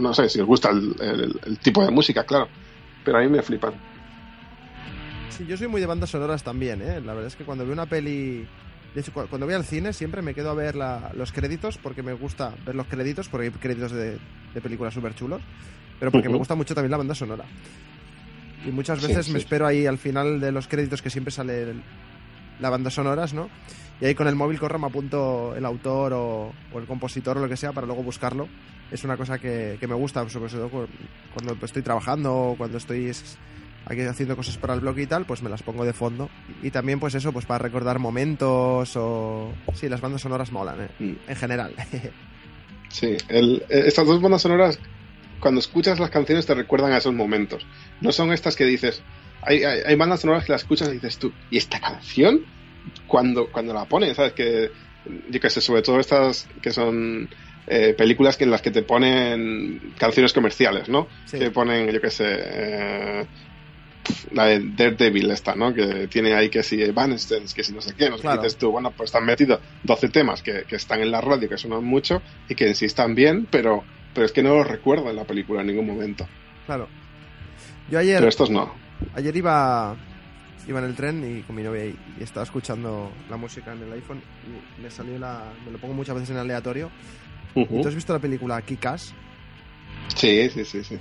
Speaker 2: No sé si os gusta el- el- el tipo de música, claro, pero a mí me flipan.
Speaker 1: Sí, yo soy muy de bandas sonoras también, ¿eh? La verdad es que cuando veo una peli De hecho, cu- cuando voy al cine siempre me quedo a ver la- los créditos porque me gusta ver los créditos, porque hay créditos de, de películas súper chulos, pero porque me gusta mucho también la banda sonora. Y muchas
Speaker 2: Sí,
Speaker 1: veces
Speaker 2: sí.
Speaker 1: me espero ahí al final de los créditos que siempre sale el- la banda sonoras, ¿no? Y ahí con el móvil corro me apunto el autor o, o el compositor o lo que sea para luego buscarlo. Es una cosa que, que me gusta, sobre todo cu- cuando estoy trabajando o cuando estoy aquí haciendo cosas para el blog y tal, pues me las pongo de fondo. Y también pues eso, pues para recordar momentos o... Sí, las bandas sonoras molan, ¿eh?
Speaker 2: Mm.
Speaker 1: En general.
Speaker 2: Sí, el- eh, estas dos bandas sonoras, cuando escuchas las canciones te recuerdan a esos momentos. No son estas que dices, hay, hay, hay bandas sonoras que las escuchas y dices tú, ¿y esta canción? Cuando, cuando la ponen, ¿sabes? Que, yo qué sé, sobre todo estas que son eh, películas que en las que te ponen canciones comerciales, ¿no?
Speaker 1: Sí.
Speaker 2: Que ponen, yo qué sé, eh, la de Daredevil esta, ¿no? Que tiene ahí que si Evanescence, que si no sé qué, no sé qué.
Speaker 1: Claro.
Speaker 2: dices tú, bueno, pues están metidos 12 temas que, que están en la radio, que suenan mucho y que en sí están bien, pero, pero es que no los recuerdo en la película en ningún momento.
Speaker 1: claro. Yo ayer...
Speaker 2: Pero estos no.
Speaker 1: Ayer iba, iba en el tren y con mi novia y, y estaba escuchando la música en el iPhone y me salió la... Me lo pongo muchas veces en aleatorio.
Speaker 2: Ujú.
Speaker 1: ¿Tú has visto la película Kikas?
Speaker 2: Sí, sí, sí, sí.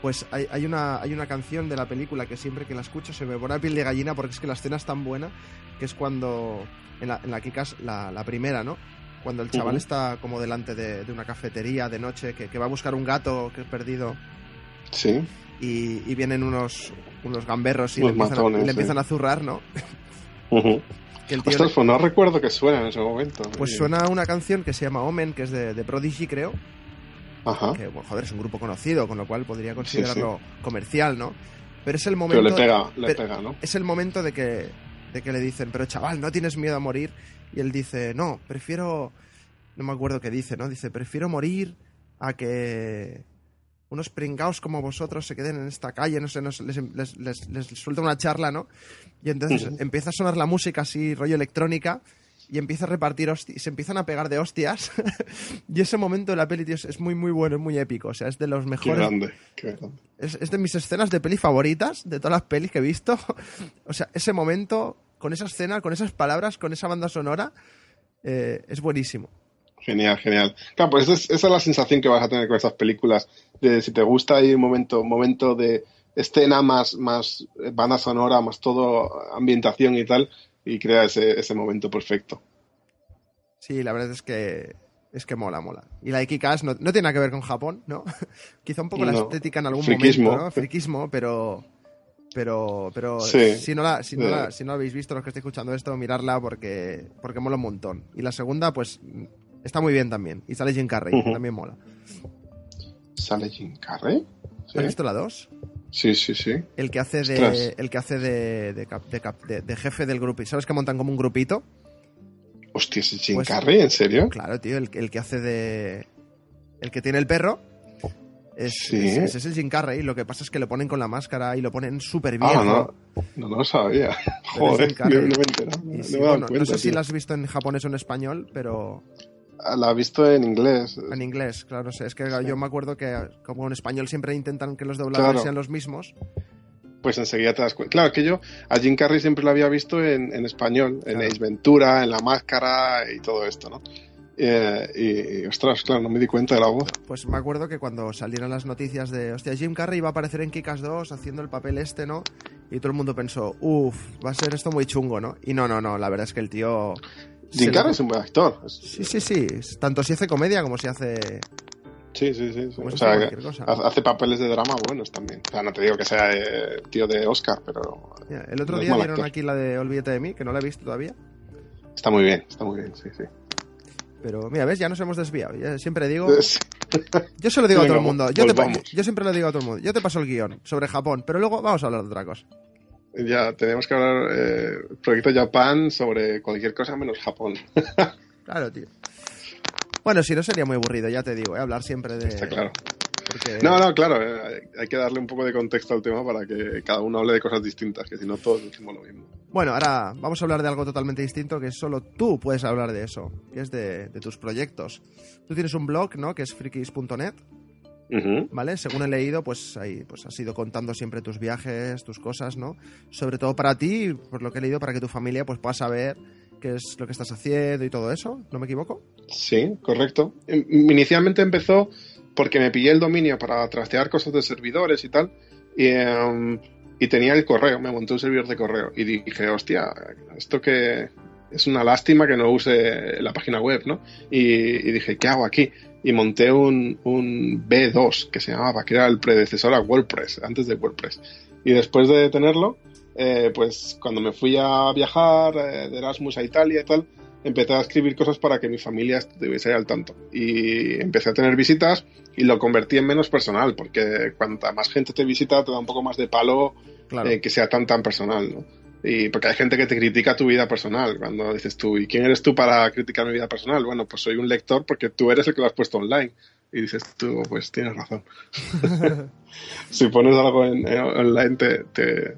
Speaker 1: Pues hay, hay una, hay una canción de la película que siempre que la escucho se me pone la piel de gallina porque es que la escena es tan buena que es cuando en la, en la Kikas, la, la primera, ¿no? Cuando el chaval está como delante de, de una cafetería de noche que, que va a buscar un gato que es perdido
Speaker 2: Sí.
Speaker 1: y, y vienen unos, unos gamberros y le empiezan, a,
Speaker 2: matones,
Speaker 1: le
Speaker 2: sí.
Speaker 1: empiezan a zurrar, ¿no?
Speaker 2: Ujú.
Speaker 1: Que el tío
Speaker 2: Ostras, pues no recuerdo que suena en ese momento.
Speaker 1: Pues suena una canción que se llama Omen, que es de, de Prodigy, creo.
Speaker 2: Ajá.
Speaker 1: Que, bueno, joder, es un grupo conocido, con lo cual podría considerarlo comercial, ¿no? Pero es el momento.
Speaker 2: Pero le pega, le
Speaker 1: pero-
Speaker 2: pega, ¿no?
Speaker 1: Es el momento de que, de que le dicen, pero chaval, ¿no tienes miedo a morir? Y él dice, no, prefiero. No me acuerdo qué dice, ¿no? Dice, prefiero morir a que unos pringaos como vosotros se queden en esta calle, no sé, no sé, les, les, les- les suelta una charla, ¿no? Y entonces empieza a sonar la música así, rollo electrónica, y empieza a repartir hostias, se empiezan a pegar de hostias. y ese momento de la peli, tío, es, muy, muy bueno, es muy épico. O sea, es de los
Speaker 2: Qué
Speaker 1: mejores.
Speaker 2: grande, qué grande.
Speaker 1: Es, es de mis escenas de peli favoritas, de todas las pelis que he visto. o sea, ese momento, con esa escena, con esas palabras, con esa banda sonora, eh, es buenísimo.
Speaker 2: Genial, genial. Claro, pues esa es, esa es la sensación que vas a tener con estas películas. De si te gusta ahí un momento, momento de escena más, más banda sonora, más todo ambientación y tal, y crea ese, ese momento perfecto.
Speaker 1: Sí, la verdad es que es que mola, mola. Y la de Kick-Ass no, no tiene nada que ver con Japón, ¿no? Quizá un poco la estética en algún
Speaker 2: Friquismo.
Speaker 1: momento, ¿no? Friquismo, pero... Pero, pero
Speaker 2: Sí.
Speaker 1: si, no la, si, no la, si no la habéis visto los que estáis escuchando esto, mirarla porque, porque mola un montón. Y la segunda, pues, está muy bien también. Y sale Jim Carrey,
Speaker 2: Ujú.
Speaker 1: también mola.
Speaker 2: ¿Sale Jim Carrey? Sí,
Speaker 1: ¿Has visto la 2?
Speaker 2: Sí, sí. sí.
Speaker 1: El que hace de,
Speaker 2: Ostras.
Speaker 1: el que hace de, de, cap- de cap- de- de jefe del grupo. ¿Y sabes que montan como un grupito?
Speaker 2: Hostia, ¿es Jim
Speaker 1: Pues-
Speaker 2: Carrey? ¿En serio?
Speaker 1: Claro, tío, el, el que hace de. El que tiene el perro. Es,
Speaker 2: Sí.
Speaker 1: es- es el Jim Carrey. Lo que pasa es que lo ponen con la máscara y lo ponen súper bien.
Speaker 2: Ah, no, no, no lo sabía. Joder, no, no me he enterado.
Speaker 1: Y
Speaker 2: No
Speaker 1: sí, bueno, sé si la has visto en japonés o en español, pero
Speaker 2: La he visto en inglés.
Speaker 1: en inglés, claro, no sé. Es que yo me acuerdo que, como en español siempre intentan que los dobladores
Speaker 2: Claro.
Speaker 1: sean los mismos.
Speaker 2: Pues enseguida te das cuenta. Claro, que yo a Jim Carrey siempre lo había visto en, en español, en
Speaker 1: Claro.
Speaker 2: Ace Ventura, en La Máscara y todo esto, ¿no? Eh, y, y, ostras, claro, no me di cuenta de la voz.
Speaker 1: Pues me acuerdo que cuando salieron las noticias de, hostia, Jim Carrey va a aparecer en Kikas 2 haciendo el papel este, ¿no? Y todo el mundo pensó, uff, va a ser esto muy chungo, ¿no? Y no, no, no, la verdad es que el tío...
Speaker 2: Jim Carrey es un buen actor.
Speaker 1: Sí, sí, sí. Tanto si hace comedia como si hace...
Speaker 2: Sí, sí, sí. O sea,
Speaker 1: hace
Speaker 2: que
Speaker 1: cualquier cosa.
Speaker 2: ha- hace papeles de drama buenos también. O sea, no te digo que sea eh, tío de Oscar, pero
Speaker 1: el otro
Speaker 2: no
Speaker 1: día
Speaker 2: actor.
Speaker 1: aquí la de Olvídate de mí, que no la he visto todavía.
Speaker 2: está muy bien, está muy bien, sí, sí.
Speaker 1: Pero mira, ¿ves? Ya nos hemos desviado. Siempre digo... Yo se lo digo a todo el mundo. Yo, te yo siempre lo digo a todo el mundo. Yo te paso el guion sobre Japón, pero luego vamos a hablar de otra cosa.
Speaker 2: Ya tenemos que hablar eh, proyecto Japan sobre cualquier cosa menos Japón.
Speaker 1: Claro, tío. Bueno, si no sería muy aburrido, ya te digo, ¿eh? hablar siempre de...
Speaker 2: Está claro.
Speaker 1: porque-
Speaker 2: No, no, claro, eh, hay- que darle un poco de contexto al tema para que cada uno hable de cosas distintas, que si no todos decimos lo mismo.
Speaker 1: Bueno, ahora vamos a hablar de algo totalmente distinto, que solo tú puedes hablar de eso, que es de, de tus proyectos. Tú tienes un blog, ¿no? Que es frikis.net, ¿vale? Según he leído, pues ahí pues has ido contando siempre tus viajes, tus cosas, ¿no? Sobre todo para ti, por lo que he leído, para que tu familia pues pueda saber qué es lo que estás haciendo y todo eso, ¿no me equivoco?
Speaker 2: Sí, correcto. Em, Inicialmente empezó porque me pillé el dominio para trastear cosas de servidores y tal, y, em, y tenía el correo, me monté un servidor de correo y dije, hostia, esto que es una lástima que no use la página web, ¿no? Y, y dije, ¿qué hago aquí? Y monté un, un B2 que se llamaba, que era el predecesor a WordPress, antes de WordPress. Y después de tenerlo, eh, pues cuando me fui a viajar eh, de Erasmus a Italia y tal, empecé a escribir cosas para que mi familia estuviese al tanto. Y empecé a tener visitas y lo convertí en menos personal, porque cuanta más gente te visita, te da un poco más de palo
Speaker 1: Claro.
Speaker 2: eh, que sea tan tan personal, ¿no? Y porque hay gente que te critica tu vida personal, cuando dices tú, ¿y quién eres tú para criticar mi vida personal? Bueno, pues soy un lector porque tú eres el que lo has puesto online. Y dices tú, pues tienes razón. si pones algo en, en online te, te,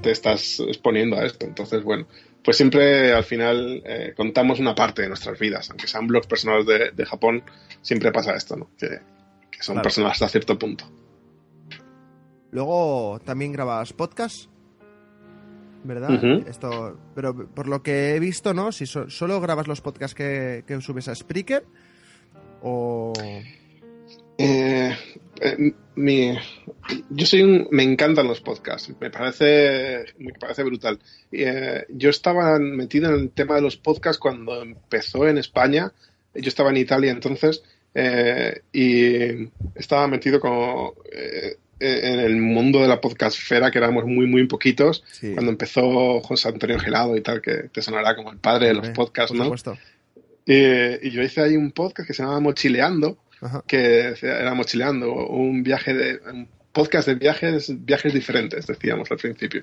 Speaker 2: te estás exponiendo a esto. Entonces, bueno, pues siempre al final eh, contamos una parte de nuestras vidas, aunque sean blogs personales de, de Japón, siempre pasa esto, ¿no? Que, que son
Speaker 1: Claro.
Speaker 2: personales hasta cierto punto.
Speaker 1: Luego también grabas podcast, ¿verdad? Esto, pero por lo que he visto, ¿no? Si so- solo grabas los podcasts que, que subes a Spreaker o
Speaker 2: Eh, eh, mi, yo soy un, me encantan los podcasts, me parece, me parece brutal. Eh, yo estaba metido en el tema de los podcasts cuando empezó en España. Yo estaba en Italia entonces eh, y estaba metido como en el mundo de la podcastfera, que éramos muy, muy poquitos.
Speaker 1: sí,
Speaker 2: Cuando empezó José Antonio Gelado y tal, que te sonará como el padre de los
Speaker 1: hombre,
Speaker 2: podcasts,
Speaker 1: por
Speaker 2: ¿no?
Speaker 1: supuesto.
Speaker 2: Y, y yo hice ahí un podcast que se llama Mochileando,
Speaker 1: Ajá.
Speaker 2: que era mochileando, un viaje de un podcast de viajes, viajes diferentes, decíamos al principio.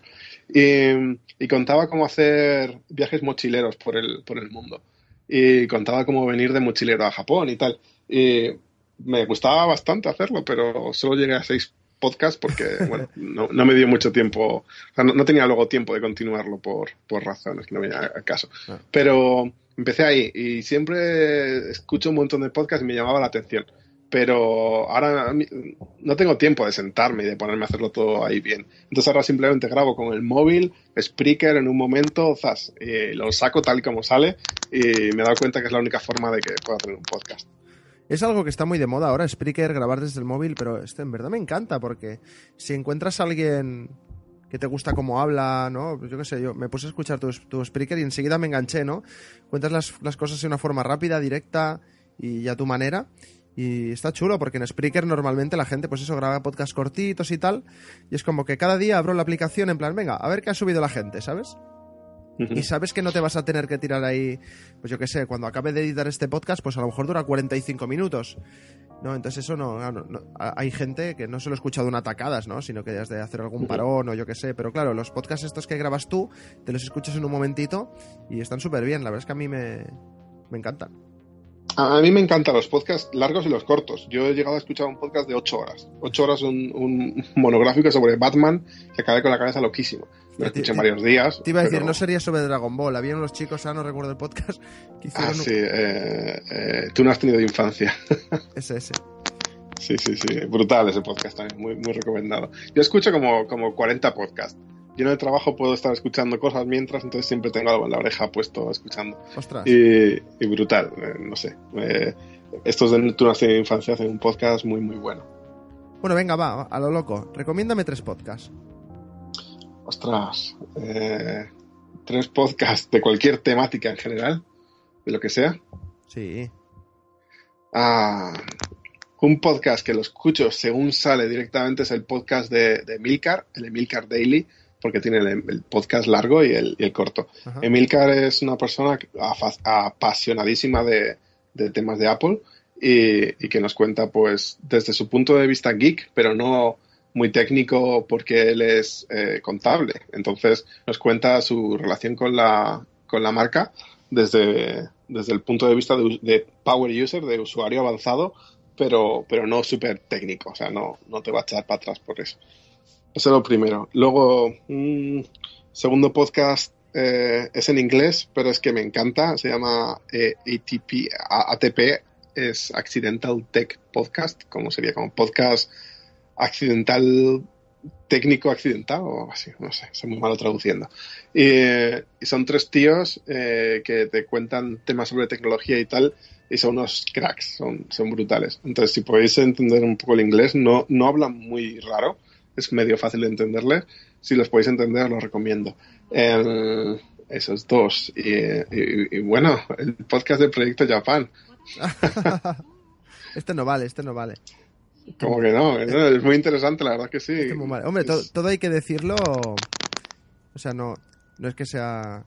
Speaker 2: Y, y contaba cómo hacer viajes mochileros por el, por el mundo. Y contaba cómo venir de mochilero a Japón y tal. Y me gustaba bastante hacerlo, pero solo llegué a seis podcasts porque, bueno, no, no me dio mucho tiempo, o sea, no, no tenía luego tiempo de continuarlo por, por razones que no venía al caso.
Speaker 1: Ah.
Speaker 2: Pero empecé ahí y siempre escucho un montón de podcasts y me llamaba la atención. Pero ahora no tengo tiempo de sentarme y de ponerme a hacerlo todo ahí bien. Entonces ahora simplemente grabo con el móvil, Spreaker en un momento, zas, y lo saco tal y como sale y me he dado cuenta que es la única forma de que pueda tener un podcast.
Speaker 1: Es algo que está muy de moda ahora, Spreaker, grabar desde el móvil, pero este en verdad me encanta porque si encuentras a alguien que te gusta cómo habla, ¿no? Pues yo qué sé, yo me puse a escuchar tu, tu Spreaker y enseguida me enganché, ¿no? Cuentas las, las cosas de una forma rápida, directa y a tu manera. Y está chulo porque en Spreaker normalmente la gente, pues eso, graba podcasts cortitos y tal. Y es como que cada día abro la aplicación en plan, venga, a ver qué ha subido la gente, ¿sabes? Y sabes que no te vas a tener que tirar ahí, pues yo qué sé, cuando acabe de editar este podcast, pues a lo mejor dura 45 minutos. ¿No? Entonces eso no, no- no- hay gente que no se lo he escuchado una tacadas, ¿no? Sino que has de hacer algún parón o yo qué sé. Pero claro, los podcasts estos que grabas tú, te los escuchas en un momentito y están súper bien. La verdad es que a mí me, me encantan.
Speaker 2: A mí me encantan los podcasts largos y los cortos. Yo he llegado a escuchar un podcast de 8 horas. 8 horas un, un monográfico sobre Batman que acabé con la cabeza loquísimo. Lo escuché varios días.
Speaker 1: Te iba a decir, no sería sobre Dragon Ball. Había unos chicos, ah, no recuerdo el podcast, que hicieron
Speaker 2: Ah,
Speaker 1: un-
Speaker 2: sí. eh, eh, tú no has tenido infancia.
Speaker 1: ese, ese.
Speaker 2: Sí, sí, sí. Brutal ese podcast también. Muy, muy recomendado. Yo escucho como, como 40 podcasts. Yo en el trabajo puedo estar escuchando cosas mientras, entonces siempre tengo algo en la oreja puesto escuchando.
Speaker 1: Ostras.
Speaker 2: Y, y brutal, eh, no sé. eh, estos de Tú no has tenido infancia hacen un podcast muy, muy bueno.
Speaker 1: Bueno, venga, va, a lo loco. Recomiéndame tres podcasts.
Speaker 2: Ostras. eh, tres podcasts de cualquier temática en general, de lo que sea.
Speaker 1: Sí.
Speaker 2: Ah, un podcast que lo escucho según sale directamente es el podcast de, de Milcar, el Emilcar Daily, porque tiene el, el podcast largo y el, y el corto.
Speaker 1: Ajá.
Speaker 2: Emilcar es una persona apasionadísima de, de temas de Apple y, y que nos cuenta, pues, desde su punto de vista geek, pero no muy técnico porque él es eh, contable. Entonces nos cuenta su relación con la, con la marca desde, desde el punto de vista de, de power user, de usuario avanzado, pero, pero no súper técnico. O sea, no, no te va a echar para atrás por eso. Eso es lo primero. Luego, un segundo podcast eh, es en inglés, pero es que me encanta. Se llama eh, ATP, ATP, es Accidental Tech Podcast, como sería como podcast accidental técnico accidentado o así, no sé, soy muy malo traduciendo. Y, son tres tíos eh, que te cuentan temas sobre tecnología y tal, y son unos cracks, son, son brutales. Entonces, si podéis entender un poco el inglés, no, no hablan muy raro, es medio fácil de entenderles. Si los podéis entender, los recomiendo. esos dos. Y, bueno, el podcast del Proyecto Japan.
Speaker 1: este no vale, este no vale.
Speaker 2: Como que no, es muy interesante, la verdad que sí.
Speaker 1: Hombre, todo, hay que decirlo. O sea, no, no es que sea.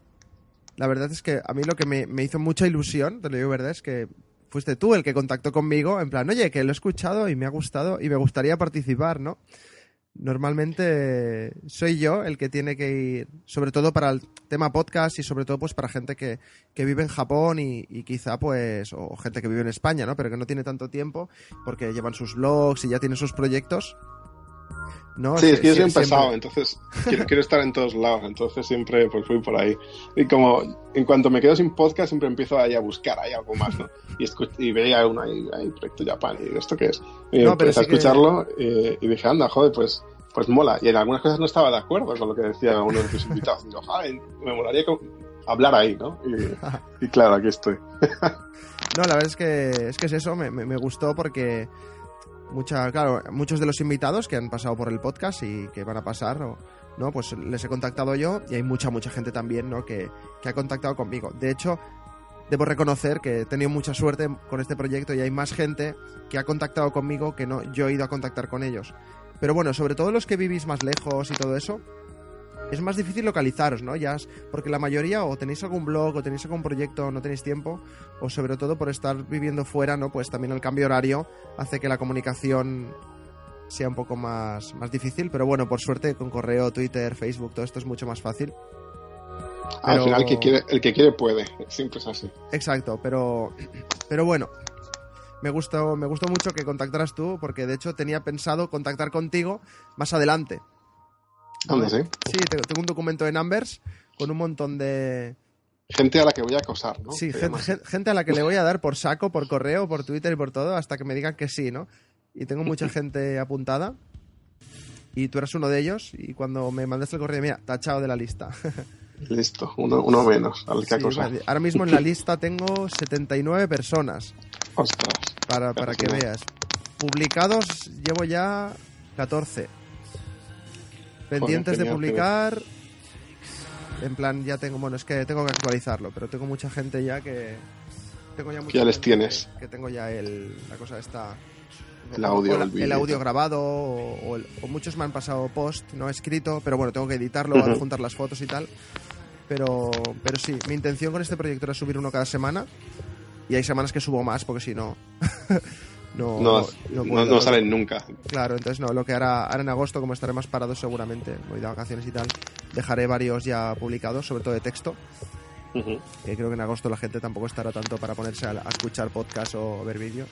Speaker 1: La verdad es que a mí lo que me, me hizo mucha ilusión, te lo digo verdad, es que fuiste tú el que contactó conmigo, en plan, oye, que lo he escuchado y me ha gustado y me gustaría participar, ¿no? Normalmente soy yo el que tiene que ir, sobre todo para el tema podcast y sobre todo pues para gente que, que vive en Japón y, quizá pues, o gente que vive en España, ¿no? Pero que no tiene tanto tiempo porque llevan sus blogs y ya tienen sus proyectos.
Speaker 2: ¿No? Sí, es que yo soy un pesado, entonces quiero, estar en todos lados, entonces siempre pues fui por ahí. Y como en cuanto me quedo sin podcast, siempre empiezo ahí a buscar ahí algo más, ¿no? Y, y veía uno ahí, ahí, Proyecto Japan, y ¿esto qué es? Y empecé a escucharlo y, y, dije, anda, joder, pues pues mola. Y en algunas cosas no estaba de acuerdo con lo que decía uno de tus invitados. Digo, me molaría hablar ahí, ¿no? Y, claro, aquí estoy.
Speaker 1: no, la verdad es que es, que es eso, me, me, gustó porque mucha, claro, muchos de los invitados que han pasado por el podcast y que van a pasar, ¿no? Pues les he contactado yo y hay mucha, mucha gente también, ¿no? Que, que ha contactado conmigo. De hecho, debo reconocer que he tenido mucha suerte con este proyecto y hay más gente que ha contactado conmigo que no yo he ido a contactar con ellos. Pero bueno, sobre todo los que vivís más lejos y todo eso, es más difícil localizaros, ¿no? Ya porque la mayoría o tenéis algún blog o tenéis algún proyecto, no tenéis tiempo, o sobre todo por estar viviendo fuera, ¿no? Pues también el cambio horario hace que la comunicación sea un poco más, más difícil, pero bueno, por suerte con correo, Twitter, Facebook, todo esto es mucho más fácil.
Speaker 2: Al final el que quiere, el que quiere puede, siempre es así.
Speaker 1: Exacto, pero, pero bueno, me gustó, me gustó mucho que contactaras tú, porque de hecho tenía pensado contactar contigo más adelante.
Speaker 2: ¿Dónde sí?
Speaker 1: Sí, tengo un documento de Numbers con un montón de...
Speaker 2: Gente a la que voy a acosar, ¿no?
Speaker 1: Sí, gente, a la que le voy a dar por saco, por correo, por Twitter y por todo, hasta que me digan que sí, ¿no? Y tengo mucha gente apuntada. Y tú eras uno de ellos. Y cuando me mandaste el correo, mira, tachado de la lista.
Speaker 2: Listo, uno, uno menos al que acosar.
Speaker 1: Ahora mismo en la lista tengo 79 personas.
Speaker 2: Ostras.
Speaker 1: Para, para que veas. Publicados llevo ya 14. Pendientes de publicar. En plan, ya tengo. Bueno, es que tengo que actualizarlo, pero tengo mucha gente ya que. Tengo ya,
Speaker 2: ya les tienes.
Speaker 1: Que, tengo ya el, la cosa esta.
Speaker 2: El audio, el,
Speaker 1: el, audio grabado o, muchos me han pasado post, no escrito, pero bueno, tengo que editarlo, uh juntar las fotos y tal. Pero, pero sí, mi intención con este proyecto era subir uno cada semana y hay semanas que subo más porque si no...
Speaker 2: no, no, no, salen nunca.
Speaker 1: Claro, entonces no, lo que hará, ahora en agosto, como estaré más parado seguramente, voy de vacaciones y tal, dejaré varios ya publicados, sobre todo de texto. que creo que en agosto la gente tampoco estará tanto para ponerse a, escuchar podcast o ver vídeo.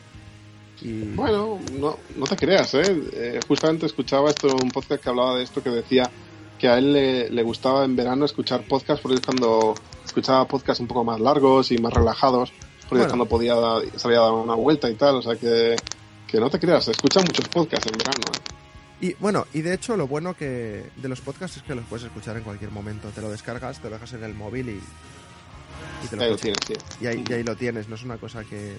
Speaker 2: Y... Bueno, no, no te creas, ¿eh? ¿eh? Justamente escuchaba esto, un podcast que hablaba de esto que decía que a él le, le gustaba en verano escuchar podcast porque es cuando escuchaba podcasts un poco más largos y más relajados porque cuando podía salir a dar una vuelta y tal, o sea que, que no te creas, escucha muchos podcasts en verano. ¿eh?
Speaker 1: Y bueno, y de hecho lo bueno que de los podcasts es que los puedes escuchar en cualquier momento. Te lo descargas, te lo dejas en el móvil y,
Speaker 2: y te lo, tienes,
Speaker 1: y, ahí, y ahí lo tienes, no es una cosa que...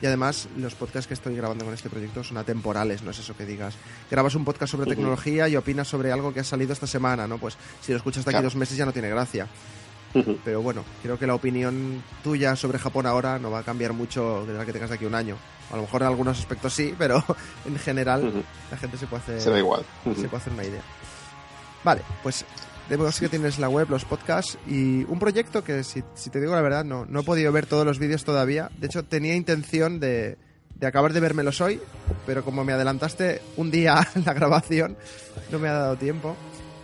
Speaker 1: Y además, los podcasts que estoy grabando con este proyecto son atemporales, no es eso que digas. Grabas un podcast sobre tecnología y opinas sobre algo que ha salido esta semana, ¿no? Pues si lo escuchas de aquí dos meses ya no tiene gracia. Pero bueno, creo que la opinión tuya sobre Japón ahora no va a cambiar mucho de la que tengas de aquí un año. A lo mejor en algunos aspectos sí, pero en general la gente se puede hacer.
Speaker 2: Se igual.
Speaker 1: Se puede hacer una idea. Vale, pues de sí que tienes la web, los podcasts y un proyecto que, si, te digo la verdad, no, no he podido ver todos los vídeos todavía. De hecho, tenía intención de, de acabar de vérmelos hoy, pero como me adelantaste un día la grabación, no me ha dado tiempo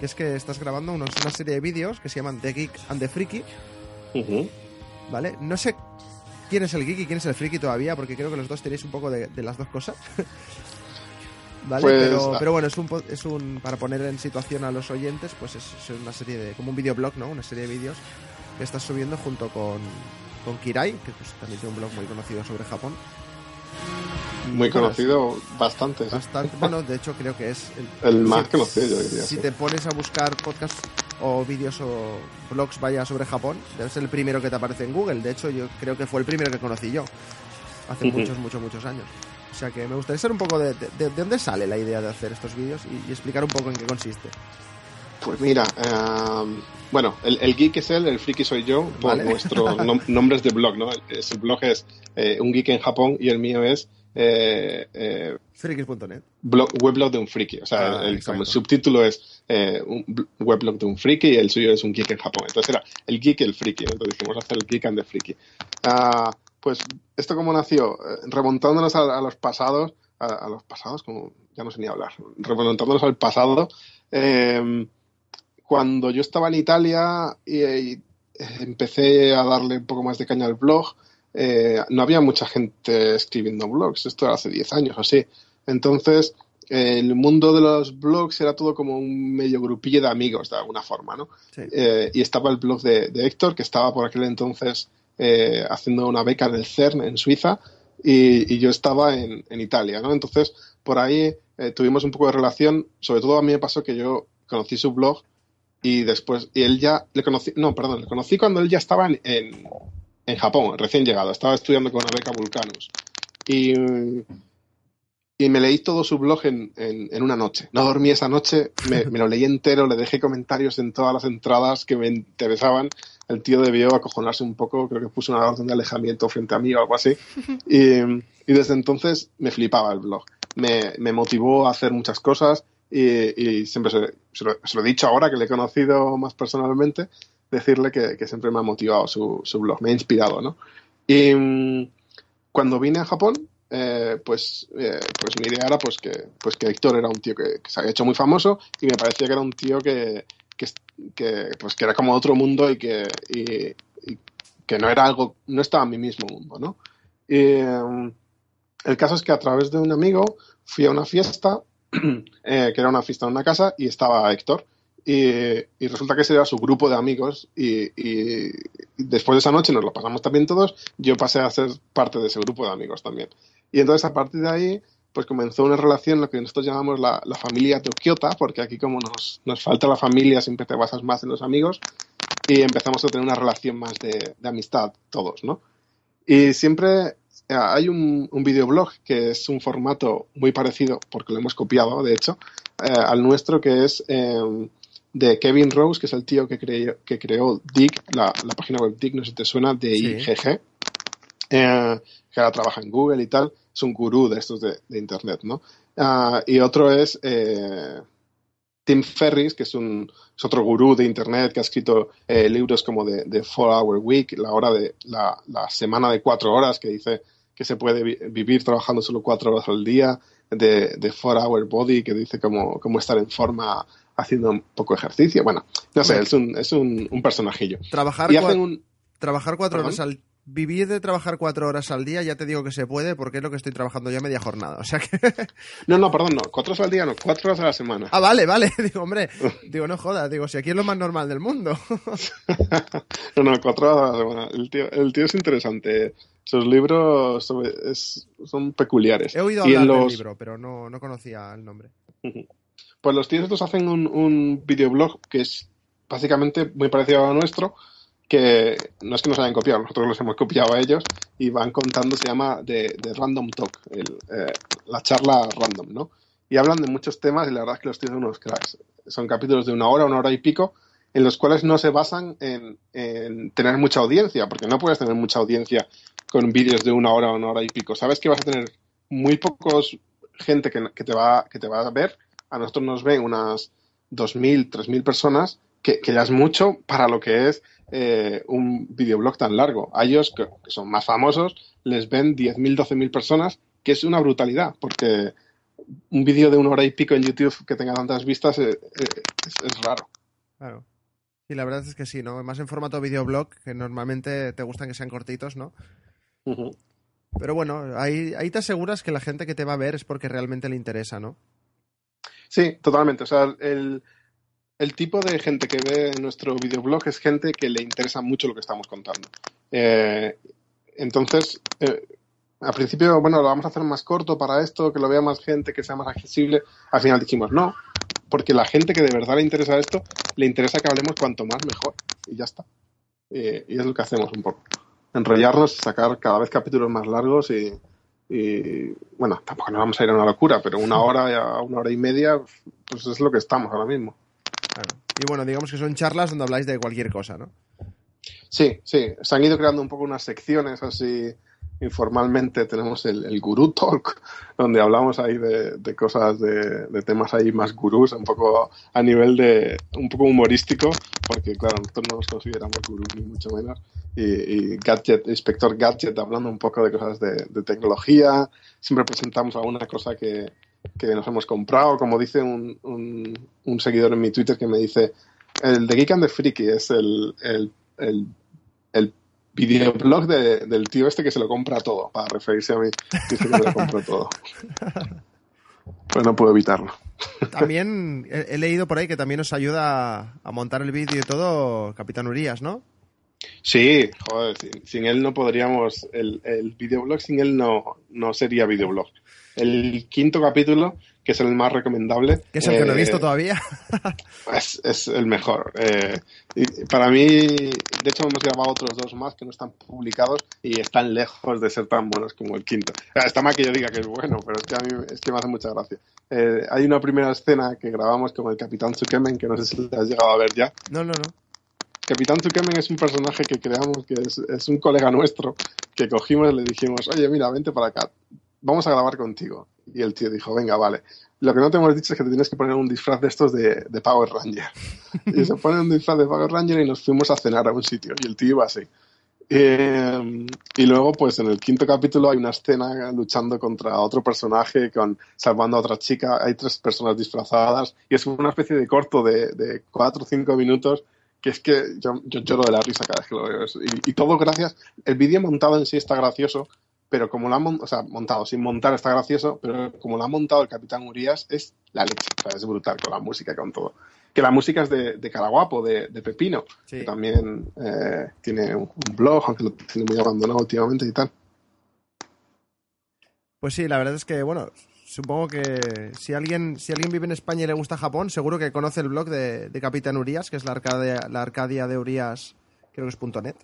Speaker 1: que es que estás grabando una serie de vídeos que se llaman The Geek and the Freaky. ¿Vale? No sé quién es el geek y quién es el freaky todavía, porque creo que los dos tenéis un poco de, las dos cosas. ¿Vale? Pues, pero, pero, bueno, es un, es un. Para poner en situación a los oyentes, pues es, una serie de. Como un videoblog, ¿no? Una serie de vídeos que estás subiendo junto con, con Kirai, que pues, también tiene un blog muy conocido sobre Japón.
Speaker 2: Muy conocido, bastante.
Speaker 1: Bastante, bueno, de hecho creo que es
Speaker 2: el, más conocido, yo diría.
Speaker 1: Si te pones a buscar podcasts o vídeos o blogs vaya sobre Japón, debe ser el primero que te aparece en Google. De hecho, yo creo que fue el primero que conocí yo hace muchos, muchos, muchos años. O sea que me gustaría saber un poco de, de, dónde sale la idea de hacer estos vídeos y, explicar un poco en qué consiste.
Speaker 2: Pues mira, em, bueno, el, geek es él, el friki soy yo, por nuestros nombres de blog, ¿no? El, blog es eh, un geek en Japón y el mío es eh,
Speaker 1: eh Frikis.net.
Speaker 2: Weblog de un friki. O sea, ah, el, subtítulo es eh, un weblog de un friki y el suyo es un geek en Japón. Entonces era el geek y el friki. Entonces dijimos hacer el geek and the friki. Ah, pues esto como nació, eh, remontándonos a, los pasados, a, los pasados, como ya no sé ni hablar, remontándonos al pasado, em, cuando yo estaba en Italia y, empecé a darle un poco más de caña al blog, eh, no había mucha gente escribiendo blogs, esto era hace 10 años o así. Entonces, el mundo de los blogs era todo como un medio grupillo de amigos, de alguna forma, ¿no? Eh, y estaba el blog de, Héctor, que estaba por aquel entonces eh, haciendo una beca del CERN en Suiza, y, yo estaba en, Italia, ¿no? Entonces, por ahí tuvimos un poco de relación, sobre todo a mí me pasó que yo conocí su blog y después, y él ya, le conocí, no, perdón, le conocí cuando él ya estaba en, en Japón, recién llegado. Estaba estudiando con una beca Vulcanus. Y, y me leí todo su blog en, en, una noche. No dormí esa noche, me, lo leí entero, le dejé comentarios en todas las entradas que me interesaban. El tío debió acojonarse un poco, creo que puso una orden de alejamiento frente a mí o algo así. Y, y desde entonces me flipaba el blog. Me, me motivó a hacer muchas cosas y, y siempre se, se, lo, se, lo, he dicho ahora que le he conocido más personalmente decirle que, siempre me ha motivado su, blog, me ha inspirado, ¿no? Y mm, cuando vine a Japón, eh, pues, eh, pues mi idea era pues que, pues que Héctor era un tío que, se había hecho muy famoso y me parecía que era un tío que, que, pues que era como otro mundo y que, que no era algo, no estaba en mi mismo mundo, ¿no? Y, mm, el caso es que a través de un amigo fui a una fiesta, eh, que era una fiesta en una casa, y estaba Héctor. Y, resulta que ese era su grupo de amigos y, después de esa noche nos lo pasamos también todos, yo pasé a ser parte de ese grupo de amigos también. Y entonces a partir de ahí pues comenzó una relación, lo que nosotros llamamos la, familia Tokiota, porque aquí como nos, nos, falta la familia siempre te basas más en los amigos y empezamos a tener una relación más de, amistad todos, ¿no? Y siempre eh, hay un, un, videoblog que es un formato muy parecido, porque lo hemos copiado, de hecho, eh, al nuestro, que es eh, de Kevin Rose, que es el tío que, creó, que creó Dig, la, página web Dig, no sé si te suena, de IGG, eh, que ahora trabaja en Google y tal, es un gurú de estos de, Internet, ¿no? Ah, y otro es eh, Tim Ferris, que es, un, otro gurú de Internet que ha escrito eh, libros como de, de Four Hour Week, la hora de la, semana de cuatro horas, que dice que se puede vivir trabajando solo cuatro horas al día, de, de Four Hour Body, que dice cómo, cómo estar en forma haciendo un poco de ejercicio. Bueno, no sé, es un, es un, un personajillo.
Speaker 1: Trabajar, trabajar cuatro horas al vivir de trabajar cuatro horas al día, ya te digo que se puede, porque es lo que estoy trabajando ya media jornada. O sea que.
Speaker 2: no, no, perdón, no. Cuatro horas al día, no. Cuatro horas a la semana.
Speaker 1: Ah, vale, vale. Digo, hombre, digo, no jodas. Digo, si aquí es lo más normal del mundo.
Speaker 2: no, no, cuatro horas a la semana. El tío, el tío es interesante. Sus libros son peculiares.
Speaker 1: He oído hablar del libro, pero no, no conocía el nombre.
Speaker 2: Pues los tíos estos hacen un, un videoblog que es básicamente muy parecido a nuestro, que no es que nos hayan copiado, nosotros los hemos copiado a ellos y van contando, se llama de, Random Talk, eh, la charla random, ¿no? Y hablan de muchos temas y la verdad es que los tíos son unos cracks. Son capítulos de una hora, una hora y pico, en los cuales no se basan en, tener mucha audiencia, porque no puedes tener mucha audiencia con vídeos de una hora una hora y pico. Sabes que vas a tener muy pocos gente que, que, te va, que te va a ver a nosotros nos ven unas 2.000, 3.000 personas, que, ya es mucho para lo que es eh, un videoblog tan largo. A ellos, que, son más famosos, les ven 10.000, 12.000 personas, que es una brutalidad, porque un vídeo de una hora y pico en YouTube que tenga tantas vistas eh, eh, es, raro.
Speaker 1: Claro. Sí, la verdad es que sí, ¿no? Más en formato videoblog, que normalmente te gustan que sean cortitos, ¿no? Pero bueno, ahí, ahí te aseguras que la gente que te va a ver es porque realmente le interesa, ¿no?
Speaker 2: Sí, totalmente. O sea, el, tipo de gente que ve nuestro videoblog es gente que le interesa mucho lo que estamos contando. Eh, entonces, eh, al principio, bueno, lo vamos a hacer más corto para esto, que lo vea más gente, que sea más accesible. Al final dijimos, no, porque la gente que de verdad le interesa esto, le interesa que hablemos cuanto más mejor. Y ya está. y es lo que hacemos un poco. Enrollarnos, sacar cada vez capítulos más largos y, bueno, tampoco nos vamos a ir a una locura, pero una hora a una hora y media, pues es lo que estamos ahora mismo.
Speaker 1: Y bueno, digamos que son charlas donde habláis de cualquier cosa, ¿no?
Speaker 2: Sí, sí. Se han ido creando un poco unas secciones así informalmente tenemos el, el Guru Talk, donde hablamos ahí de, cosas, de, temas ahí más gurús, un poco a nivel de, un poco humorístico, porque claro, nosotros no nos consideramos gurús ni mucho menos, y, Gadget, Inspector Gadget hablando un poco de cosas de, tecnología, siempre presentamos alguna cosa que, nos hemos comprado, como dice un, un, seguidor en mi Twitter que me dice, el de Geek and the Freaky es el, el, el videoblog del tío este que se lo compra todo, para referirse a mí, que se lo compra todo. Pues no puedo evitarlo.
Speaker 1: También he, leído por ahí que también nos ayuda a montar el vídeo y todo Capitán Urias, ¿no?
Speaker 2: Sí, joder, sin, él no podríamos, el, el videoblog sin él no, no sería videoblog. El quinto capítulo que es el más recomendable.
Speaker 1: Que es el que no he visto eh, todavía.
Speaker 2: es, es, el mejor. Eh, y para mí, de hecho, hemos grabado otros dos más que no están publicados y están lejos de ser tan buenos como el quinto. Está mal que yo diga que es bueno, pero es que a mí es que me hace mucha gracia. Eh, hay una primera escena que grabamos con el Capitán Tsukemen, que no sé si has llegado a ver ya.
Speaker 1: No, no, no.
Speaker 2: Capitán Tsukemen es un personaje que creamos que es, es un colega nuestro que cogimos y le dijimos, oye, mira, vente para acá, vamos a grabar contigo. Y el tío dijo, venga, vale. Lo que no te hemos dicho es que te tienes que poner un disfraz de estos de, Power Ranger. y se pone un disfraz de Power Ranger y nos fuimos a cenar a un sitio. Y el tío iba así. Eh, y luego, pues en el quinto capítulo hay una escena luchando contra otro personaje, con salvando a otra chica. Hay tres personas disfrazadas y es una especie de corto de, de cuatro o cinco minutos que es que yo, yo, lloro de la risa cada vez que lo veo. Y, y todo gracias. El vídeo montado en sí está gracioso, pero como lo han o sea, montado, sin montar está gracioso, pero como lo ha montado el Capitán Urias es la leche, o sea, es brutal con la música y con todo. Que la música es de, de Caraguapo, de, de Pepino, que también eh, tiene un, blog, aunque lo tiene muy abandonado últimamente y tal.
Speaker 1: Pues sí, la verdad es que, bueno, supongo que si alguien, si alguien vive en España y le gusta Japón, seguro que conoce el blog de, de Capitán Urias, que es la Arcadia, la Arcadia de Urias, creo que es .net.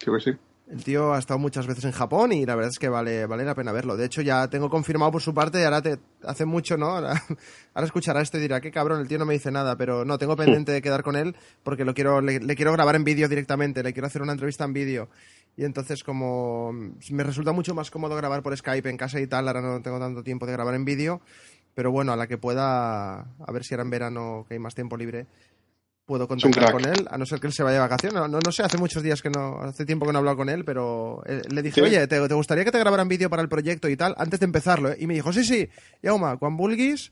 Speaker 2: creo que sí.
Speaker 1: El tío ha estado muchas veces en Japón y la verdad es que vale, vale la pena verlo. De hecho, ya tengo confirmado por su parte, ahora te, hace mucho, ¿no? Ahora, escuchará esto y dirá, qué cabrón, el tío no me dice nada, pero no, tengo pendiente de quedar con él porque lo quiero, le, quiero grabar en vídeo directamente, le quiero hacer una entrevista en vídeo. Y entonces, como me resulta mucho más cómodo grabar por Skype en casa y tal, ahora no tengo tanto tiempo de grabar en vídeo, pero bueno, a la que pueda, a ver si era en verano que hay más tiempo libre, puedo contactar con él, a no ser que él se vaya de vacaciones. No, no, sé, hace muchos días que no, hace tiempo que no he hablado con él, pero eh, le dije, oye, ¿te, gustaría que te grabaran vídeo para el proyecto y tal? Antes de empezarlo, ¿eh? Y me dijo, sí, sí, Yauma, Juan Bulgis.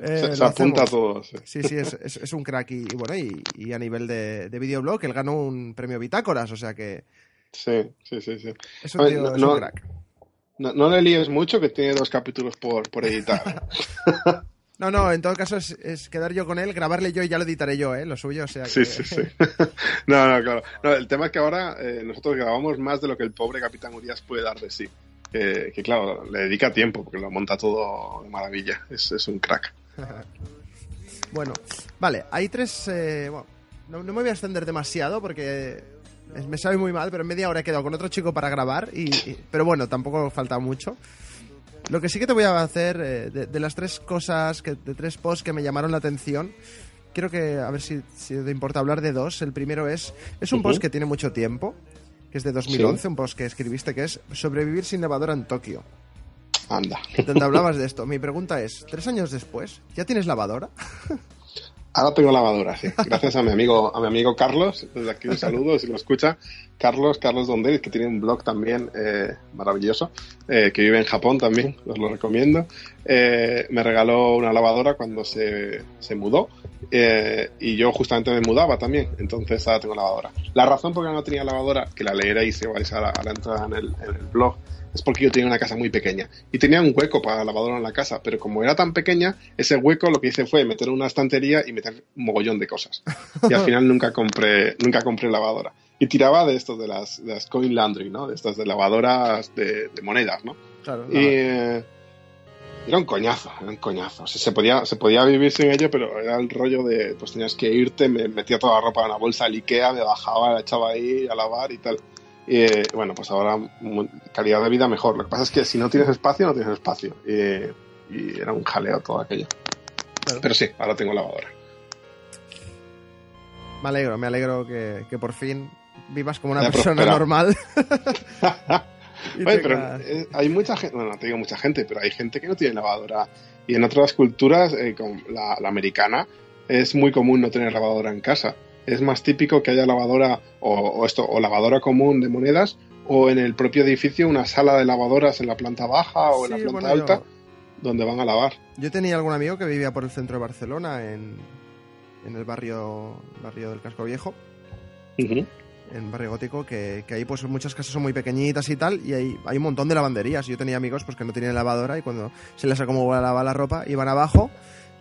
Speaker 2: Eh, se, apunta todo.
Speaker 1: Sí, sí, es, es, un crack. Y, bueno, y, a nivel de, de videoblog, él ganó un premio Bitácoras, o sea que.
Speaker 2: Sí, sí, sí. sí.
Speaker 1: Es un, tío, es un crack.
Speaker 2: No, le líes mucho, que tiene dos capítulos por, por editar.
Speaker 1: No, no, en todo caso es, quedar yo con él, grabarle yo y ya lo editaré yo, ¿eh? Lo suyo, o sea
Speaker 2: Sí, sí, sí. no, no, claro. No, el tema es que ahora eh, nosotros grabamos más de lo que el pobre Capitán Urias puede dar de sí. que, claro, le dedica tiempo porque lo monta todo de maravilla. Es, es un crack.
Speaker 1: bueno, vale, hay tres... Eh, bueno, no, me voy a extender demasiado porque me sabe muy mal, pero en media hora he quedado con otro chico para grabar, y pero bueno, tampoco falta mucho. Lo que sí que te voy a hacer, eh, de, las tres cosas, que, de tres posts que me llamaron la atención, quiero que, a ver si, te importa hablar de dos. El primero es, es un post que tiene mucho tiempo, que es de 2011, un post que escribiste que es Sobrevivir sin lavadora en Tokio.
Speaker 2: Anda.
Speaker 1: Donde hablabas de esto. Mi pregunta es, ¿tres años después, ya tienes lavadora?
Speaker 2: Ahora tengo lavadora, sí. Gracias a mi amigo, a mi amigo Carlos. Desde aquí un saludo si lo escucha. Carlos, Carlos Donde, que tiene un blog también eh, maravilloso, eh, que vive en Japón también, os lo recomiendo. Eh, me regaló una lavadora cuando se, se mudó y yo justamente me mudaba también, entonces ahora tengo lavadora. La razón por la que no tenía lavadora, que la leeréis vais a la, a la entrada en el, en el blog, es porque yo tenía una casa muy pequeña y tenía un hueco para la lavadora en la casa, pero como era tan pequeña, ese hueco lo que hice fue meter una estantería y meter un mogollón de cosas. Y al final nunca compré, nunca compré lavadora. y tiraba de estos, de las, de las coin laundry, ¿no? De estas de lavadoras de, de monedas, ¿no?
Speaker 1: Claro.
Speaker 2: Y eh, era un coñazo, era un coñazo. O sea, se, podía, se podía vivir sin ello, pero era el rollo de, pues tenías que irte, me metía toda la ropa en una bolsa del Ikea, me bajaba, la echaba ahí a lavar y tal. Y eh, bueno, pues ahora calidad de vida mejor. Lo que pasa es que si no tienes espacio, no tienes espacio. Y, y era un jaleo todo aquello.
Speaker 1: Claro.
Speaker 2: Pero sí, ahora tengo lavadora.
Speaker 1: Me alegro, me alegro que, que por fin vivas como una persona normal.
Speaker 2: Oye, pero eh, hay mucha gente, bueno, no te digo mucha gente, pero hay gente que no tiene lavadora. Y en otras culturas, eh, como la, la americana, es muy común no tener lavadora en casa. Es más típico que haya lavadora o, o esto, o lavadora común de monedas, o en el propio edificio una sala de lavadoras en la planta baja o en la planta
Speaker 1: bueno, yo-
Speaker 2: alta, donde van a lavar.
Speaker 1: Yo tenía algún amigo que vivía por el centro de Barcelona, en, en el barrio, barrio del Casco Viejo, en barrio gótico, que, que ahí pues muchas casas son muy pequeñitas y tal, y hay, hay un montón de lavanderías. Yo tenía amigos pues que no tenían lavadora y cuando se les acomodaba la ropa, iban abajo,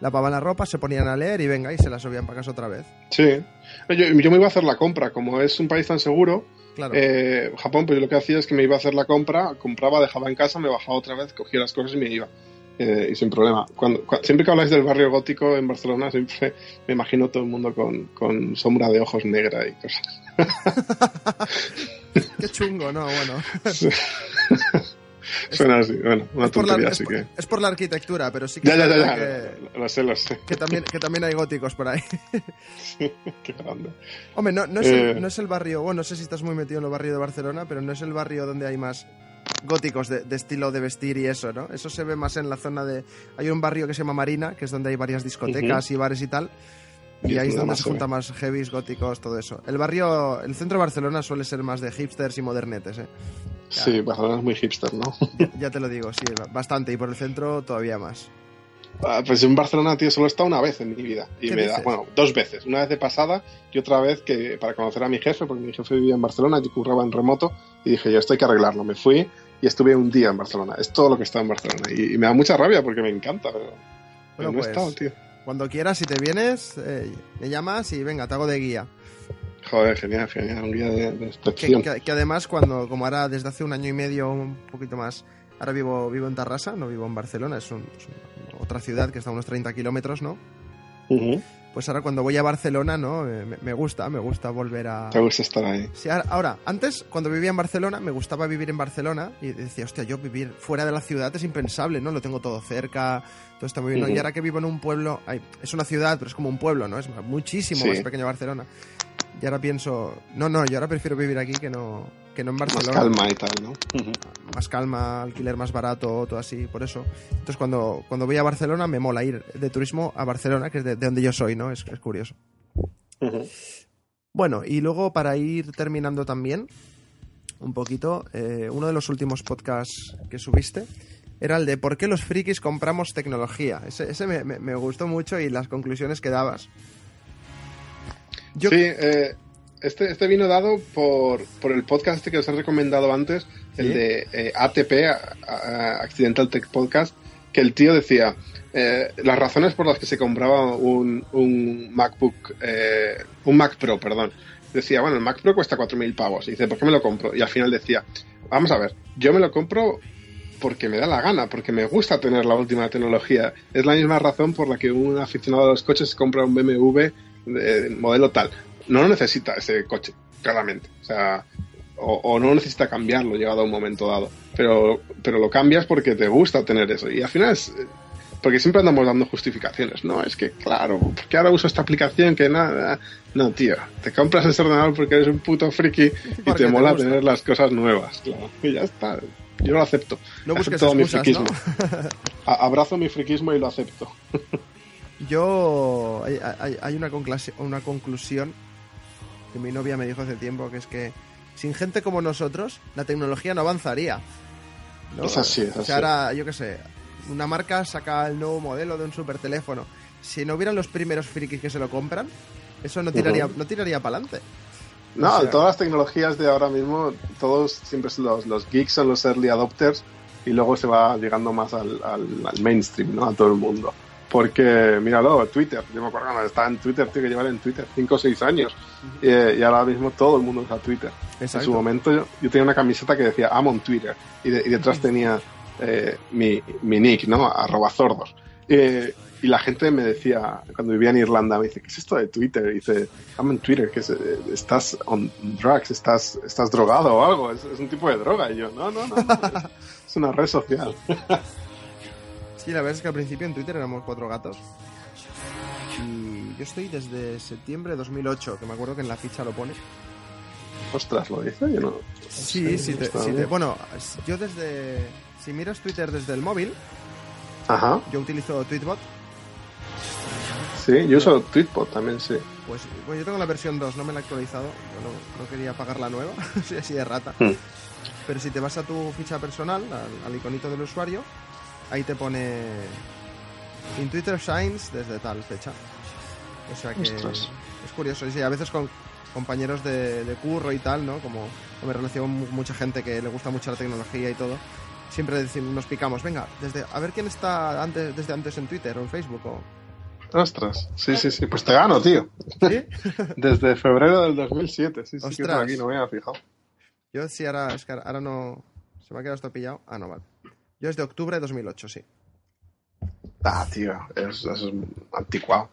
Speaker 1: lavaban la ropa, se ponían a leer y venga, y se la subían para casa otra vez.
Speaker 2: Sí. Yo, yo me iba a hacer la compra, como es un país tan seguro,
Speaker 1: Claro.
Speaker 2: Eh, Japón, pues yo lo que hacía es que me iba a hacer la compra, compraba, dejaba en casa, me bajaba otra vez, cogía las cosas y me iba. Eh, y sin problema. Cuando, cua- siempre que habláis del barrio gótico en Barcelona, siempre me imagino todo el mundo con, con sombra de ojos negra y cosas.
Speaker 1: Qué chungo, ¿no? Bueno.
Speaker 2: Suena así, bueno, una
Speaker 1: es, por la,
Speaker 2: tontería,
Speaker 1: es
Speaker 2: así
Speaker 1: por-
Speaker 2: que...
Speaker 1: es por la arquitectura, pero sí que
Speaker 2: Ya, ya, ya, ya,
Speaker 1: que,
Speaker 2: lo sé, lo sé.
Speaker 1: que también, que también hay góticos por ahí.
Speaker 2: Qué grande.
Speaker 1: Hombre, no, no, es
Speaker 2: Eh.
Speaker 1: el, no es el barrio, bueno, no sé si estás muy metido en el barrio de Barcelona, pero no es el barrio donde hay más góticos de, de estilo de vestir y eso, ¿no? Eso se ve más en la zona de... Hay un barrio que se llama Marina, que es donde hay varias discotecas y bares y tal, y ahí es donde se juntan más heavies, góticos, todo eso. El barrio, el centro de Barcelona suele ser más de hipsters y modernetes, ¿eh?
Speaker 2: Sí, Barcelona es muy hipster, ¿no?
Speaker 1: Ya, ya te lo digo, sí, bastante, y por el centro todavía más.
Speaker 2: Ah, Pues en Barcelona, tío, solo he estado una vez en mi vida. Y
Speaker 1: ¿Qué
Speaker 2: me da, bueno, dos veces. Una vez de pasada y otra vez que para conocer a mi jefe, porque mi jefe vivía en Barcelona, yo curraba en remoto, y dije, yo esto hay que arreglarlo. Me fui y estuve un día en Barcelona. Es todo lo que está en Barcelona. Y, y me da mucha rabia porque me encanta, pero, pero
Speaker 1: Bueno,
Speaker 2: no he
Speaker 1: pues,
Speaker 2: estado, tío.
Speaker 1: Cuando quieras, si te vienes, eh, me llamas y venga, te hago de guía.
Speaker 2: Joder, genial, genial. Un guía de, de
Speaker 1: Que, que- que además, cuando, como ahora desde hace un año y medio, un poquito más, ahora vivo, vivo en Tarrasa, no vivo en Barcelona, es, un- es un- otra ciudad que está a unos 30 kilómetros, ¿no?
Speaker 2: Ujú.
Speaker 1: Pues ahora cuando voy a Barcelona, ¿no? Eh, Me, me gusta, me gusta volver a...
Speaker 2: Te gusta estar ahí.
Speaker 1: Sí, ahora, ahora, antes, cuando vivía en Barcelona, me gustaba vivir en Barcelona y decía, hostia, yo vivir fuera de la ciudad es impensable, ¿no? Lo tengo todo cerca, todo está muy bien. ¿no?
Speaker 2: Ujú.
Speaker 1: Y ahora que vivo en un pueblo, ay, es una ciudad, pero es como un pueblo, ¿no? Es muchísimo
Speaker 2: Sí.
Speaker 1: más pequeño Barcelona. Y ahora pienso, no, no, yo ahora prefiero vivir aquí que no, que no en
Speaker 2: Más
Speaker 1: Barcelona.
Speaker 2: calma y tal, ¿no? Ujú.
Speaker 1: Más calma, alquiler más barato, todo así, por eso. Entonces cuando, cuando voy a Barcelona me mola ir de turismo a Barcelona, que es de, de donde yo soy, ¿no? Es, es curioso.
Speaker 2: Ujú.
Speaker 1: Bueno, y luego para ir terminando también, un poquito, eh, uno de los últimos podcasts que subiste era el de ¿Por qué los frikis compramos tecnología? Ese, ese me, me- me gustó mucho y las conclusiones que dabas. Yo-
Speaker 2: Sí, eh, este, este vino dado por, por el podcast este que os he recomendado antes, el de eh, ATP, Accidental Tech Podcast, que el tío decía eh, las razones por las que se compraba un, un MacBook, eh, un Mac Pro, perdón. Decía, bueno, el Mac Pro cuesta 4.000 pavos. Y dice, ¿por qué me lo compro? Y al final decía, vamos a ver, yo me lo compro porque me da la gana, porque me gusta tener la última tecnología. Es la misma razón por la que un aficionado a los coches compra un BMW de modelo tal. No lo necesita ese coche, claramente. O sea, o, o no necesita cambiarlo llegado a un momento dado. Pero, pero lo cambias porque te gusta tener eso. Y al final es. Porque siempre andamos dando justificaciones. No, es que claro, porque ahora uso esta aplicación que nada. No, tío, te compras ese ordenador porque eres un puto friki y te mola tener las cosas nuevas. Claro. Y ya está. Yo lo acepto.
Speaker 1: No busques
Speaker 2: acepto mi
Speaker 1: excusas,
Speaker 2: friquismo.
Speaker 1: ¿no?
Speaker 2: Abrazo mi friquismo y lo acepto.
Speaker 1: Yo. Hay, hay- hay una, conclasi- una conclusión que mi novia me dijo hace tiempo, que es que sin gente como nosotros, la tecnología no avanzaría. ¿no?
Speaker 2: Es así, es
Speaker 1: O
Speaker 2: así.
Speaker 1: sea, ahora, yo qué sé, una marca saca el nuevo modelo de un super teléfono. Si no hubieran los primeros frikis que se lo compran, eso no tiraría, no tiraría para adelante.
Speaker 2: No,
Speaker 1: O sea-
Speaker 2: todas las tecnologías de ahora mismo, todos siempre son los, los geeks son los early adopters y luego se va llegando más al, al- al mainstream, ¿no? A todo el mundo. Porque, míralo, Twitter, yo me acuerdo cuando estaba en Twitter, tío, que llevar en Twitter 5 o 6 años. y, y, ahora mismo todo el mundo usa Twitter.
Speaker 1: Exacto.
Speaker 2: En su momento yo, yo, tenía una camiseta que decía I'm on Twitter y, de, y detrás tenía eh, mi, mi, nick, ¿no? Arroba zordos. Eh, y la gente me decía, cuando vivía en Irlanda, me dice, ¿qué es esto de Twitter? Y dice, I'm on Twitter, que es, eh, estás on drugs, estás, estás drogado o algo, es, es, un tipo de droga. Y yo, no, no, no, no es, es una red social.
Speaker 1: Sí, la verdad es que al principio en Twitter éramos cuatro gatos. Y yo estoy desde septiembre de 2008, que me acuerdo que en la ficha lo pone.
Speaker 2: Ostras, ¿lo dice? Yo no.
Speaker 1: Sí, sí, te, sí te, bueno, yo desde. Si miras Twitter desde el móvil,
Speaker 2: Ajá.
Speaker 1: yo utilizo Tweetbot.
Speaker 2: Sí, yo uso Tweetbot también, sí.
Speaker 1: Pues, pues yo tengo la versión 2, no me la he actualizado. Yo no, no quería pagar la nueva, soy así de rata.
Speaker 2: Hmm.
Speaker 1: Pero si te vas a tu ficha personal, al, al iconito del usuario, ahí te pone In Twitter Shines desde tal fecha. O sea que
Speaker 2: Ostras.
Speaker 1: es curioso. Y sí, a veces con compañeros de, de, curro y tal, ¿no? Como, como me relaciono con mucha gente que le gusta mucho la tecnología y todo. Siempre decimos, nos picamos, venga, desde, a ver quién está antes, desde antes en Twitter o en Facebook o...
Speaker 2: Ostras, sí, sí, sí, pues te gano, tío.
Speaker 1: ¿Sí?
Speaker 2: Desde febrero del 2007, sí, sí,
Speaker 1: Ostras.
Speaker 2: que por aquí no me había fijado.
Speaker 1: Yo sí, ahora, es que ahora no... Se me ha quedado esto pillado. Ah, no, vale. Yo es de octubre de 2008, sí.
Speaker 2: Ah, tío, es, es anticuado.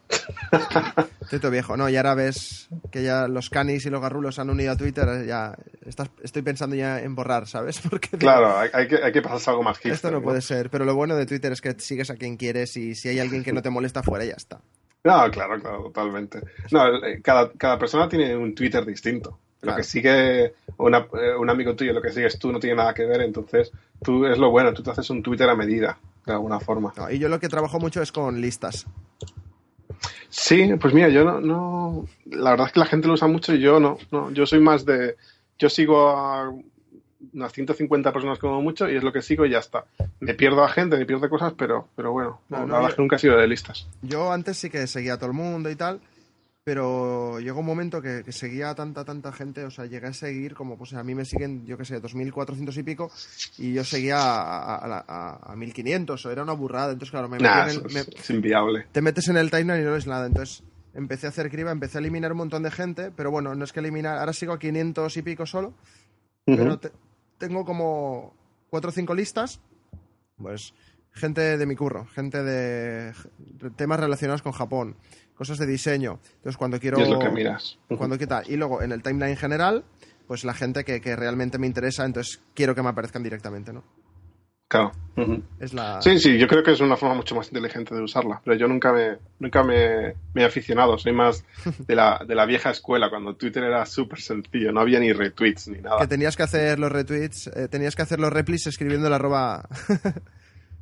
Speaker 1: Tito viejo, no, y ahora ves que ya los canis y los garrulos han unido a Twitter, ya estás, estoy pensando ya en borrar, ¿sabes? Porque
Speaker 2: claro, hay, hay, que, hay que pasarse algo más hipster,
Speaker 1: Esto no, ¿no, puede ser, pero lo bueno de Twitter es que sigues a quien quieres y si hay alguien que no te molesta fuera, ya está.
Speaker 2: No, claro, claro, totalmente. No, cada, cada persona tiene un Twitter distinto. Lo que sigue una, un amigo tuyo, lo que sigues tú no tiene nada que ver, entonces tú es lo bueno, tú te haces un Twitter a medida, de alguna forma.
Speaker 1: No, y yo lo que trabajo mucho es con listas.
Speaker 2: Sí, pues mira, yo no, no, la verdad es que la gente lo usa mucho y yo no, no, yo soy más de, yo sigo a unas 150 personas como mucho y es lo que sigo y ya está. Me pierdo a gente, me pierdo cosas, pero, pero bueno, no, no, la verdad es que nunca he sido de listas.
Speaker 1: Yo antes sí que seguía a todo el mundo y tal, pero llegó un momento que, que, seguía a tanta, tanta gente, o sea, llegué a seguir como, pues a mí me siguen, yo qué sé, 2.400 y pico, y yo seguía a, a, a, a 1.500, o era una burrada, entonces claro, me
Speaker 2: nah,
Speaker 1: metí en
Speaker 2: el,
Speaker 1: me,
Speaker 2: es inviable.
Speaker 1: Te metes en el timeline y no ves nada, entonces empecé a hacer criba, empecé a eliminar un montón de gente, pero bueno, no es que eliminar, ahora sigo a 500 y pico solo, uh -huh. pero te, tengo como 4 o 5 listas, pues gente de mi curro, gente de temas relacionados con Japón, cosas de diseño. Entonces, cuando quiero.
Speaker 2: Y es lo que miras.
Speaker 1: Cuando quita. Y luego, en el timeline general, pues la gente que, que, realmente me interesa, entonces quiero que me aparezcan directamente, ¿no?
Speaker 2: Claro. Uh -huh.
Speaker 1: Es la...
Speaker 2: Sí, sí, yo creo que es una forma mucho más inteligente de usarla, pero yo nunca me, nunca me, me he aficionado, soy más de la, de la vieja escuela, cuando Twitter era súper sencillo, no había ni retweets ni nada.
Speaker 1: Que tenías que hacer los retweets, eh, tenías que hacer los replis escribiendo la arroba...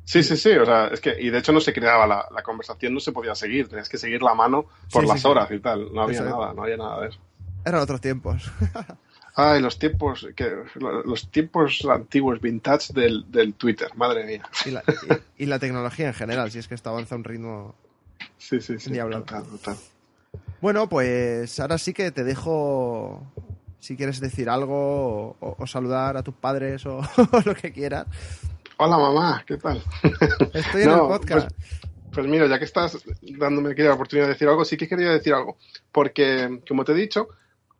Speaker 2: Sí, sí, sí, o sea, es que, y de hecho no se creaba la, la conversación, no se podía seguir, tenías que seguir la mano por
Speaker 1: sí,
Speaker 2: las
Speaker 1: sí,
Speaker 2: horas y tal, no había
Speaker 1: Exacto.
Speaker 2: nada, no había nada de eso.
Speaker 1: Eran otros tiempos.
Speaker 2: Ay, los tiempos, que, los tiempos antiguos, vintage del, del Twitter, madre mía.
Speaker 1: Y la, y, y la, tecnología en general, si es que está avanza a un ritmo.
Speaker 2: Sí, sí, sí. Total, total.
Speaker 1: Bueno, pues ahora sí que te dejo. Si quieres decir algo o, o saludar a tus padres o, o, lo que quieras.
Speaker 2: Hola mamá, ¿qué tal?
Speaker 1: Estoy en no, el podcast.
Speaker 2: Pues, pues, mira, ya que estás dándome la oportunidad de decir algo, sí que quería decir algo. Porque, como te he dicho,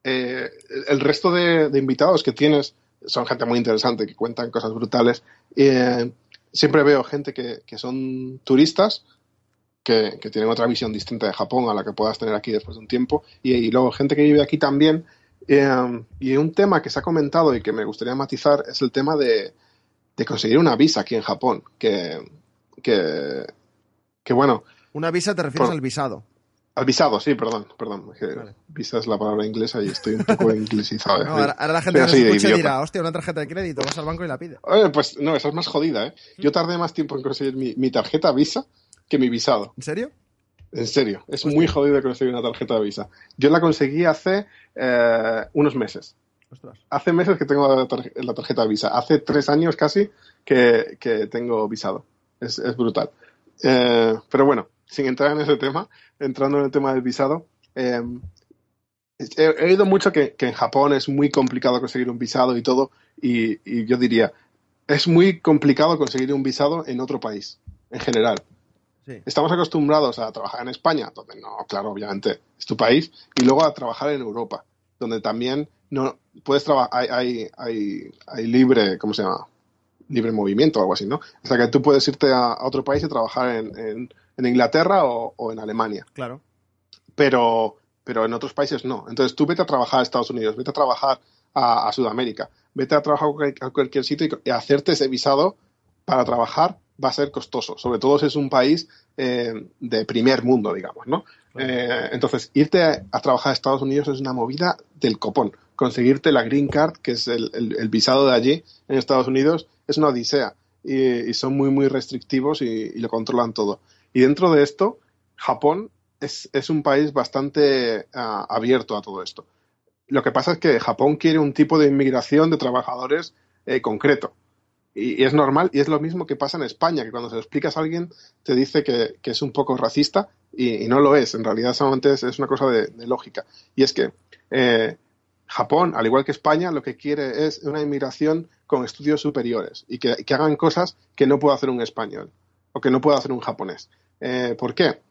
Speaker 2: eh, el resto de, de, invitados que tienes son gente muy interesante, que cuentan cosas brutales. Eh, siempre veo gente que, que son turistas, que, que, tienen otra visión distinta de Japón a la que puedas tener aquí después de un tiempo, y, y luego gente que vive aquí también. Eh, y un tema que se ha comentado y que me gustaría matizar es el tema de, de conseguir una visa aquí en Japón, que, que, que bueno.
Speaker 1: Una visa te refieres por, al visado.
Speaker 2: Al visado, sí, perdón, perdón. Vale. Visa es la palabra inglesa y estoy un poco inglesizado.
Speaker 1: No, ahora, ahora, la gente que escucha dirá, hostia, una tarjeta de crédito, vas al banco y la pide.
Speaker 2: Oye, pues no, esa es más jodida, ¿eh? Yo tardé más tiempo en conseguir mi, mi tarjeta Visa que mi visado.
Speaker 1: ¿En serio?
Speaker 2: En serio, es hostia. muy jodido conseguir una tarjeta de Visa. Yo la conseguí hace eh, unos meses.
Speaker 1: Ostras.
Speaker 2: Hace meses que tengo la, tarjeta, la tarjeta Visa. Hace tres años casi que, que tengo visado. Es, es brutal. Eh, pero bueno, sin entrar en ese tema, entrando en el tema del visado, eh, he, oído mucho que, que, en Japón es muy complicado conseguir un visado y todo, y, y, yo diría, es muy complicado conseguir un visado en otro país, en general. Estamos acostumbrados a trabajar en España, donde no, claro, obviamente es tu país, y luego a trabajar en Europa, donde también no puedes trabajar, hay, hay, hay, libre, ¿cómo se llama? Libre movimiento o algo así, ¿no? O sea que tú puedes irte a, otro país y trabajar en, en, Inglaterra o, en Alemania.
Speaker 1: Claro.
Speaker 2: Pero, pero en otros países no. Entonces tú vete a trabajar a Estados Unidos, vete a trabajar a, Sudamérica, vete a trabajar a cualquier sitio y, hacerte ese visado para trabajar va a ser costoso, sobre todo si es un país eh, de primer mundo, digamos, ¿no? Eh, entonces, irte a, trabajar a Estados Unidos es una movida del copón. Conseguirte la green card, que es el, visado de allí en Estados Unidos, es una odisea. Y, son muy, muy restrictivos y, lo controlan todo. Y dentro de esto, Japón es, un país bastante ah, abierto a todo esto. Lo que pasa es que Japón quiere un tipo de inmigración de trabajadores eh, concreto. Y, es normal, y es lo mismo que pasa en España, que cuando se lo explicas a alguien te dice que, es un poco racista y, no lo es. En realidad solamente es, una cosa de, lógica. Y es que eh, Japón, al igual que España, lo que quiere es una inmigración con estudios superiores y que, hagan cosas que no puede hacer un español o que no puede hacer un japonés. Eh, ¿Por qué?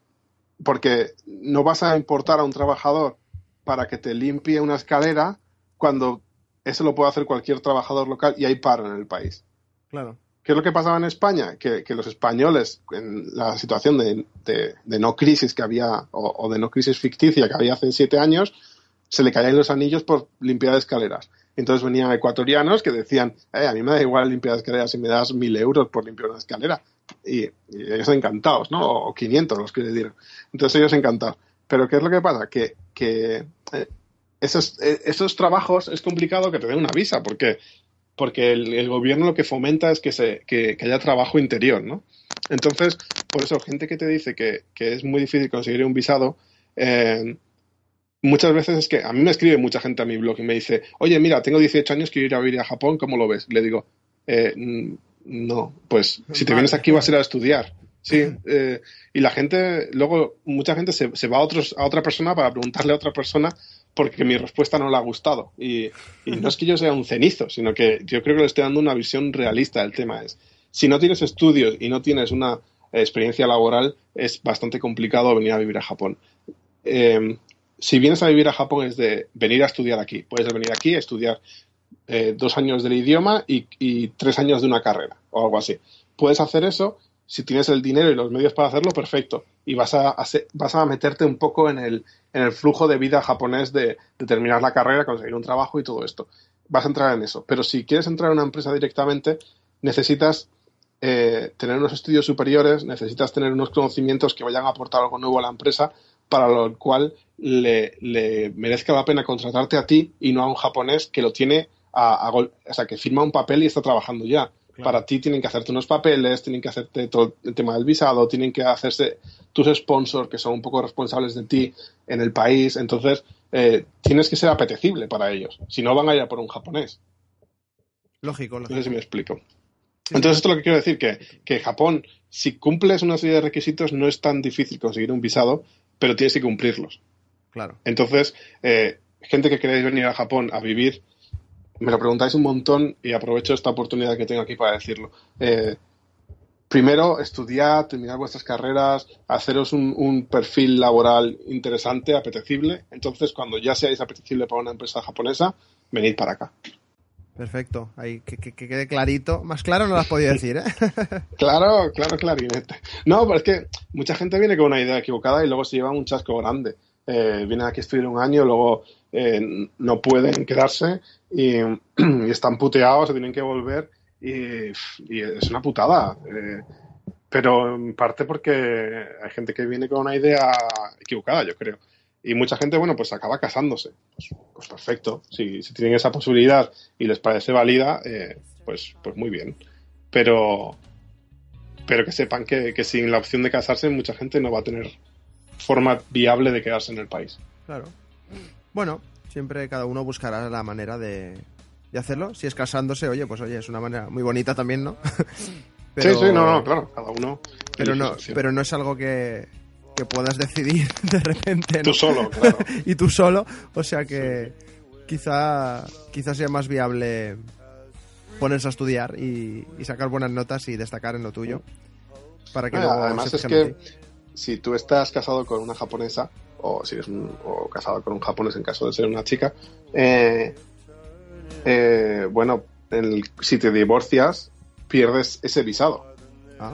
Speaker 2: Porque no vas a importar a un trabajador para que te limpie una escalera cuando eso lo puede hacer cualquier trabajador local y hay paro en el país.
Speaker 1: Claro.
Speaker 2: ¿Qué es lo que pasaba en España? Que, los españoles, en la situación de, no crisis que había, o, de no crisis ficticia que había hace siete años, se le caían los anillos por limpiar escaleras. Entonces venían ecuatorianos que decían, eh, a mí me da igual limpiar escaleras si me das mil euros por limpiar una escalera. Y, ellos encantados, ¿no? O 500 los que le dieron. Entonces ellos encantados. Pero ¿qué es lo que pasa? Que, que eh, esos, eh, esos trabajos es complicado que te den una visa, porque porque el, gobierno lo que fomenta es que, se, que, haya trabajo interior, ¿no? Entonces, por eso, gente que te dice que, es muy difícil conseguir un visado, eh, muchas veces es que a mí me escribe mucha gente a mi blog y me dice, oye, mira, tengo 18 años, quiero ir a vivir a Japón, ¿cómo lo ves? Le digo, eh, no, pues si te vienes aquí vas a ir a estudiar. Sí, eh, y la gente, luego mucha gente se, se va a, otros, a otra persona para preguntarle a otra persona porque mi respuesta no le ha gustado. Y, no es que yo sea un cenizo, sino que yo creo que le estoy dando una visión realista del tema. Es, si no tienes estudios y no tienes una experiencia laboral, es bastante complicado venir a vivir a Japón. Em, si vienes a vivir a Japón es de venir a estudiar aquí. Puedes venir aquí a estudiar eh, dos años del idioma y, y, tres años de una carrera o algo así. Puedes hacer eso si tienes el dinero y los medios para hacerlo, perfecto. Y vas a, vas a meterte un poco en el, en el flujo de vida japonés de, terminar la carrera, conseguir un trabajo y todo esto. Vas a entrar en eso. Pero si quieres entrar en una empresa directamente, necesitas eh, tener unos estudios superiores, necesitas tener unos conocimientos que vayan a aportar algo nuevo a la empresa, para lo cual le, le merezca la pena contratarte a ti y no a un japonés que lo tiene a, o sea, que firma un papel y está trabajando ya. Para ti tienen que hacerte unos papeles, tienen que hacerte todo el tema del visado, tienen que hacerse tus sponsors que son un poco responsables de ti en el país. Entonces, eh, tienes que ser apetecible para ellos. Si no, van a ir a por un japonés.
Speaker 1: Lógico, lógico.
Speaker 2: No sé si me explico. Entonces, esto es lo que quiero decir, que, que Japón, si cumples una serie de requisitos, no es tan difícil conseguir un visado, pero tienes que cumplirlos.
Speaker 1: Claro.
Speaker 2: Entonces, eh, gente que queréis venir a Japón a vivir me lo preguntáis un montón y aprovecho esta oportunidad que tengo aquí para decirlo. Eh, primero, estudiar, terminar vuestras carreras, haceros un, perfil laboral interesante, apetecible. Entonces, cuando ya seáis apetecible para una empresa japonesa, venid para acá.
Speaker 1: Perfecto, ahí que, quede clarito. Más claro no lo has podido decir, ¿eh?
Speaker 2: claro, claro, clarinete. No, pero es que mucha gente viene con una idea equivocada y luego se lleva un chasco grande. Eh, vienen aquí a estudiar un año, luego eh, no pueden quedarse y, están puteados, se tienen que volver y, es una putada. Eh, pero en parte porque hay gente que viene con una idea equivocada, yo creo. Y mucha gente, bueno, pues acaba casándose. Pues, pues perfecto. Si, tienen esa posibilidad y les parece válida, eh, pues, pues muy bien. Pero, pero que sepan que, que sin la opción de casarse, mucha gente no va a tener forma viable de quedarse en el país.
Speaker 1: Claro. Bueno, siempre cada uno buscará la manera de, hacerlo. Si es casándose, oye, pues oye, es una manera muy bonita también, ¿no?
Speaker 2: Sí, sí, no, no, claro, cada uno.
Speaker 1: Pero no, pero no es algo que, que puedas decidir de repente. ¿no?
Speaker 2: Tú solo, claro.
Speaker 1: y tú solo, o sea que quizá, quizá sea más viable ponerse a estudiar y, sacar buenas notas y destacar en lo tuyo. Para que
Speaker 2: Ah,
Speaker 1: luego
Speaker 2: además es que si tú estás casado con una japonesa, o si eres un- o casado con un japonés en caso de ser una chica, eh, eh, bueno, el- si te divorcias, pierdes ese visado.
Speaker 1: Ah,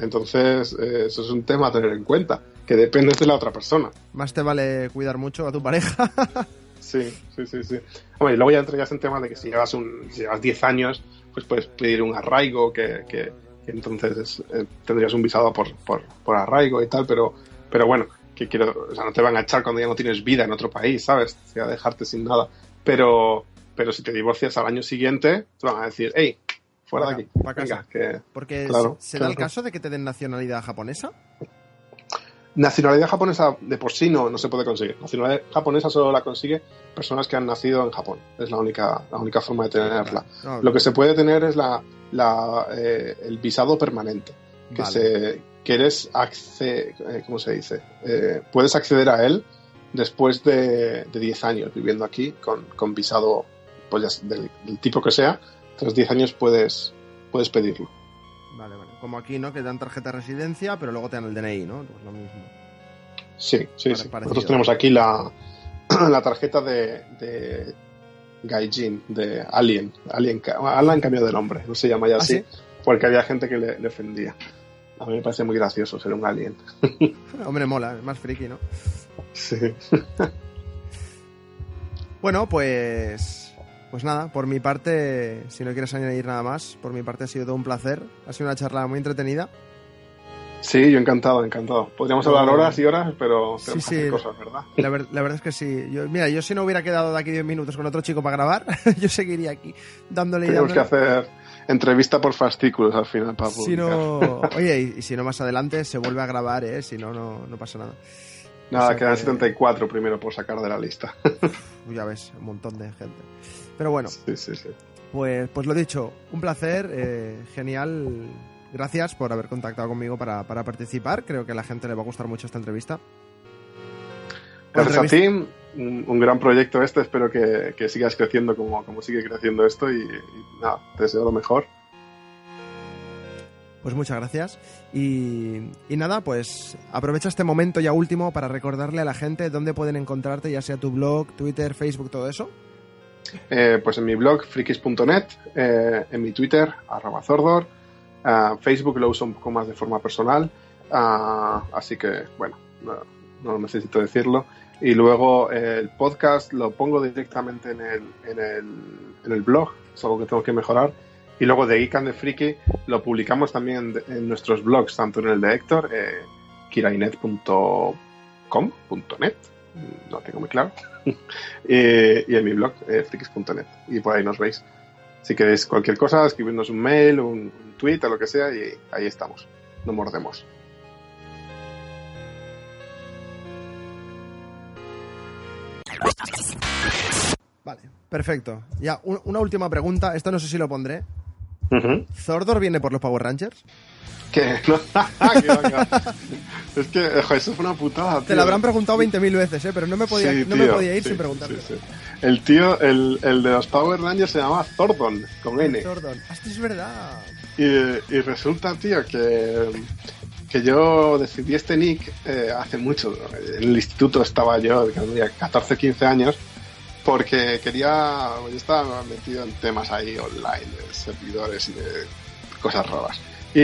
Speaker 2: Entonces, eh, eso es un tema a tener en cuenta, que dependes de la otra persona.
Speaker 1: más te vale cuidar mucho a tu pareja.
Speaker 2: Sí, sí, sí, sí. Hombre, y luego ya entrarías en temas de que si llevas, un, si llevas 10 años, pues puedes pedir un arraigo, que, que- que entonces eh, tendrías un visado por, por, por arraigo y tal, pero, pero bueno, que quiero, o sea, no te van a echar cuando ya no tienes vida en otro país, ¿sabes? O sea, dejarte sin nada. Pero, pero si te divorcias al año siguiente, te van a decir, hey, fuera de aquí. Venga, que
Speaker 1: Porque
Speaker 2: Claro,
Speaker 1: se, da el caso de que te den nacionalidad japonesa.
Speaker 2: Nacionalidad japonesa de por sí no, no se puede conseguir. Nacionalidad japonesa solo la consigue personas que han nacido en Japón. Es la única, la única forma de tenerla.
Speaker 1: No,
Speaker 2: Lo que se puede tener es la, la, eh, el visado permanente, que,
Speaker 1: vale.
Speaker 2: se, que eres, acce, eh, ¿cómo se dice? Eh, puedes acceder a él después de, de 10 años viviendo aquí con, con visado pues ya, del, del tipo que sea. Tras 10 años puedes, puedes pedirlo.
Speaker 1: Vale, vale. Como aquí, ¿no? Que te dan tarjeta de residencia, pero luego te dan el DNI, ¿no? Pues lo mismo.
Speaker 2: Sí, sí,
Speaker 1: Pare-
Speaker 2: sí.
Speaker 1: parecido.
Speaker 2: Nosotros tenemos aquí la, la tarjeta de, de Gaijin, de Alien. Alien, ca- ahora han cambiado de nombre, no se llama ya
Speaker 1: ¿Ah,
Speaker 2: así,
Speaker 1: sí?
Speaker 2: Porque había gente que le, le ofendía. A mí me parece muy gracioso ser un alien.
Speaker 1: Hombre, mola, es más friki, ¿no?
Speaker 2: Sí.
Speaker 1: Bueno, pues. Pues nada, por mi parte, si no quieres añadir nada más, por mi parte ha sido todo un placer. Ha sido una charla muy entretenida.
Speaker 2: Sí, yo encantado, encantado. Podríamos hablar horas y horas, pero
Speaker 1: Sí,
Speaker 2: tenemos que
Speaker 1: sí.
Speaker 2: hacer cosas, ¿verdad?
Speaker 1: La, ver- la verdad es que sí. Yo, mira, yo si no hubiera quedado de aquí 10 minutos con otro chico para grabar, yo seguiría aquí dándole y
Speaker 2: Tenemos que
Speaker 1: dándole.
Speaker 2: hacer entrevista por fascículos al final para
Speaker 1: Si no, oye, y, y si no más adelante se vuelve a grabar, ¿eh? Si no, no, no pasa nada.
Speaker 2: Nada,
Speaker 1: o sea
Speaker 2: quedan
Speaker 1: que-
Speaker 2: 74 primero por sacar de la lista.
Speaker 1: Ya ves, un montón de gente. Pero bueno,
Speaker 2: Sí, sí, sí.
Speaker 1: pues, pues lo dicho, un placer, eh, genial. Gracias por haber contactado conmigo para, para participar. Creo que a la gente le va a gustar mucho esta entrevista.
Speaker 2: Gracias a ti, un, un gran proyecto este, espero que, que sigas creciendo como, como sigue creciendo esto y, y nada, te deseo lo mejor.
Speaker 1: Pues muchas gracias. Y, y nada, pues aprovecha este momento ya último para recordarle a la gente dónde pueden encontrarte, ya sea tu blog, Twitter, Facebook, todo eso.
Speaker 2: Eh, pues en mi blog, frikis.net, eh, en mi Twitter, arroba Zordor, ah, Facebook lo uso un poco más de forma personal, ah, así que, bueno, no, no necesito decirlo. Y luego eh, el podcast lo pongo directamente en el, en, el, en el blog, es algo que tengo que mejorar. Y luego de Geek and the Freaky lo publicamos también en, nuestros blogs, tanto en el de Héctor, eh, kirainet.com.net, no tengo muy claro, y en mi blog, eh, frikis.net, y por ahí nos veis. Si queréis cualquier cosa, escribirnos un mail, un tweet, o lo que sea, y ahí estamos, no mordemos.
Speaker 1: Vale, perfecto. Ya, un- una última pregunta. Esto no sé si lo pondré.
Speaker 2: Ujú.
Speaker 1: ¿Zordor viene por los Power Rangers?
Speaker 2: ¿Qué? No, qué venga. es que, ojo, eso fue una putada.
Speaker 1: Te
Speaker 2: tío.
Speaker 1: lo habrán preguntado 20.000 veces, ¿eh? Pero no me podía,
Speaker 2: Sí,
Speaker 1: no me
Speaker 2: tío,
Speaker 1: podía ir
Speaker 2: sí,
Speaker 1: sin
Speaker 2: sí, sí. El tío, el, el de los Power Rangers se llamaba Zordon, con N.
Speaker 1: Zordon. Ah, Esto es verdad.
Speaker 2: Y, y resulta, tío, que, que yo decidí este nick eh, hace mucho. En el instituto estaba yo, cuando tenía 14, 15 años, porque quería. Yo estaba metido en temas ahí online, de servidores y de cosas raras. Y,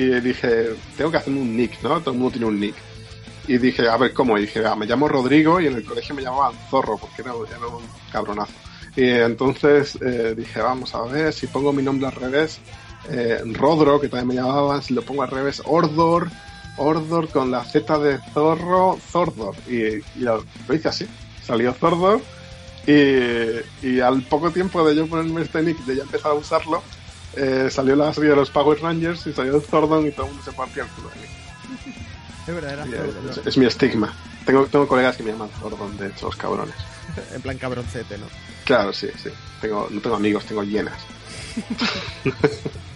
Speaker 2: y dije, tengo que hacerme un nick, ¿no? Todo el mundo tiene un nick. Y dije, a ver, ¿cómo? Y dije, ah, me llamo Rodrigo y en el colegio me llamaban Zorro, porque era, era un cabronazo. Y entonces eh, dije, vamos a ver, si pongo mi nombre al revés, eh, Rodro, que también me llamaban, si lo pongo al revés, Ordor, Ordor con la Z de zorro, Zordor. Y, y lo, lo hice así, salió Zordor. Y, y al poco tiempo de yo ponerme este nick, de ya empezar a usarlo, eh, salió la serie de los Power Rangers y salió Zordon y todo el mundo se partía el culo de mí.
Speaker 1: Es verdad, era Zordon.
Speaker 2: es, es mi estigma. Tengo, tengo colegas que me llaman Zordon, de hecho, los cabrones.
Speaker 1: En plan cabroncete, ¿no?
Speaker 2: Claro, sí, sí. Tengo, no tengo amigos, tengo llenas.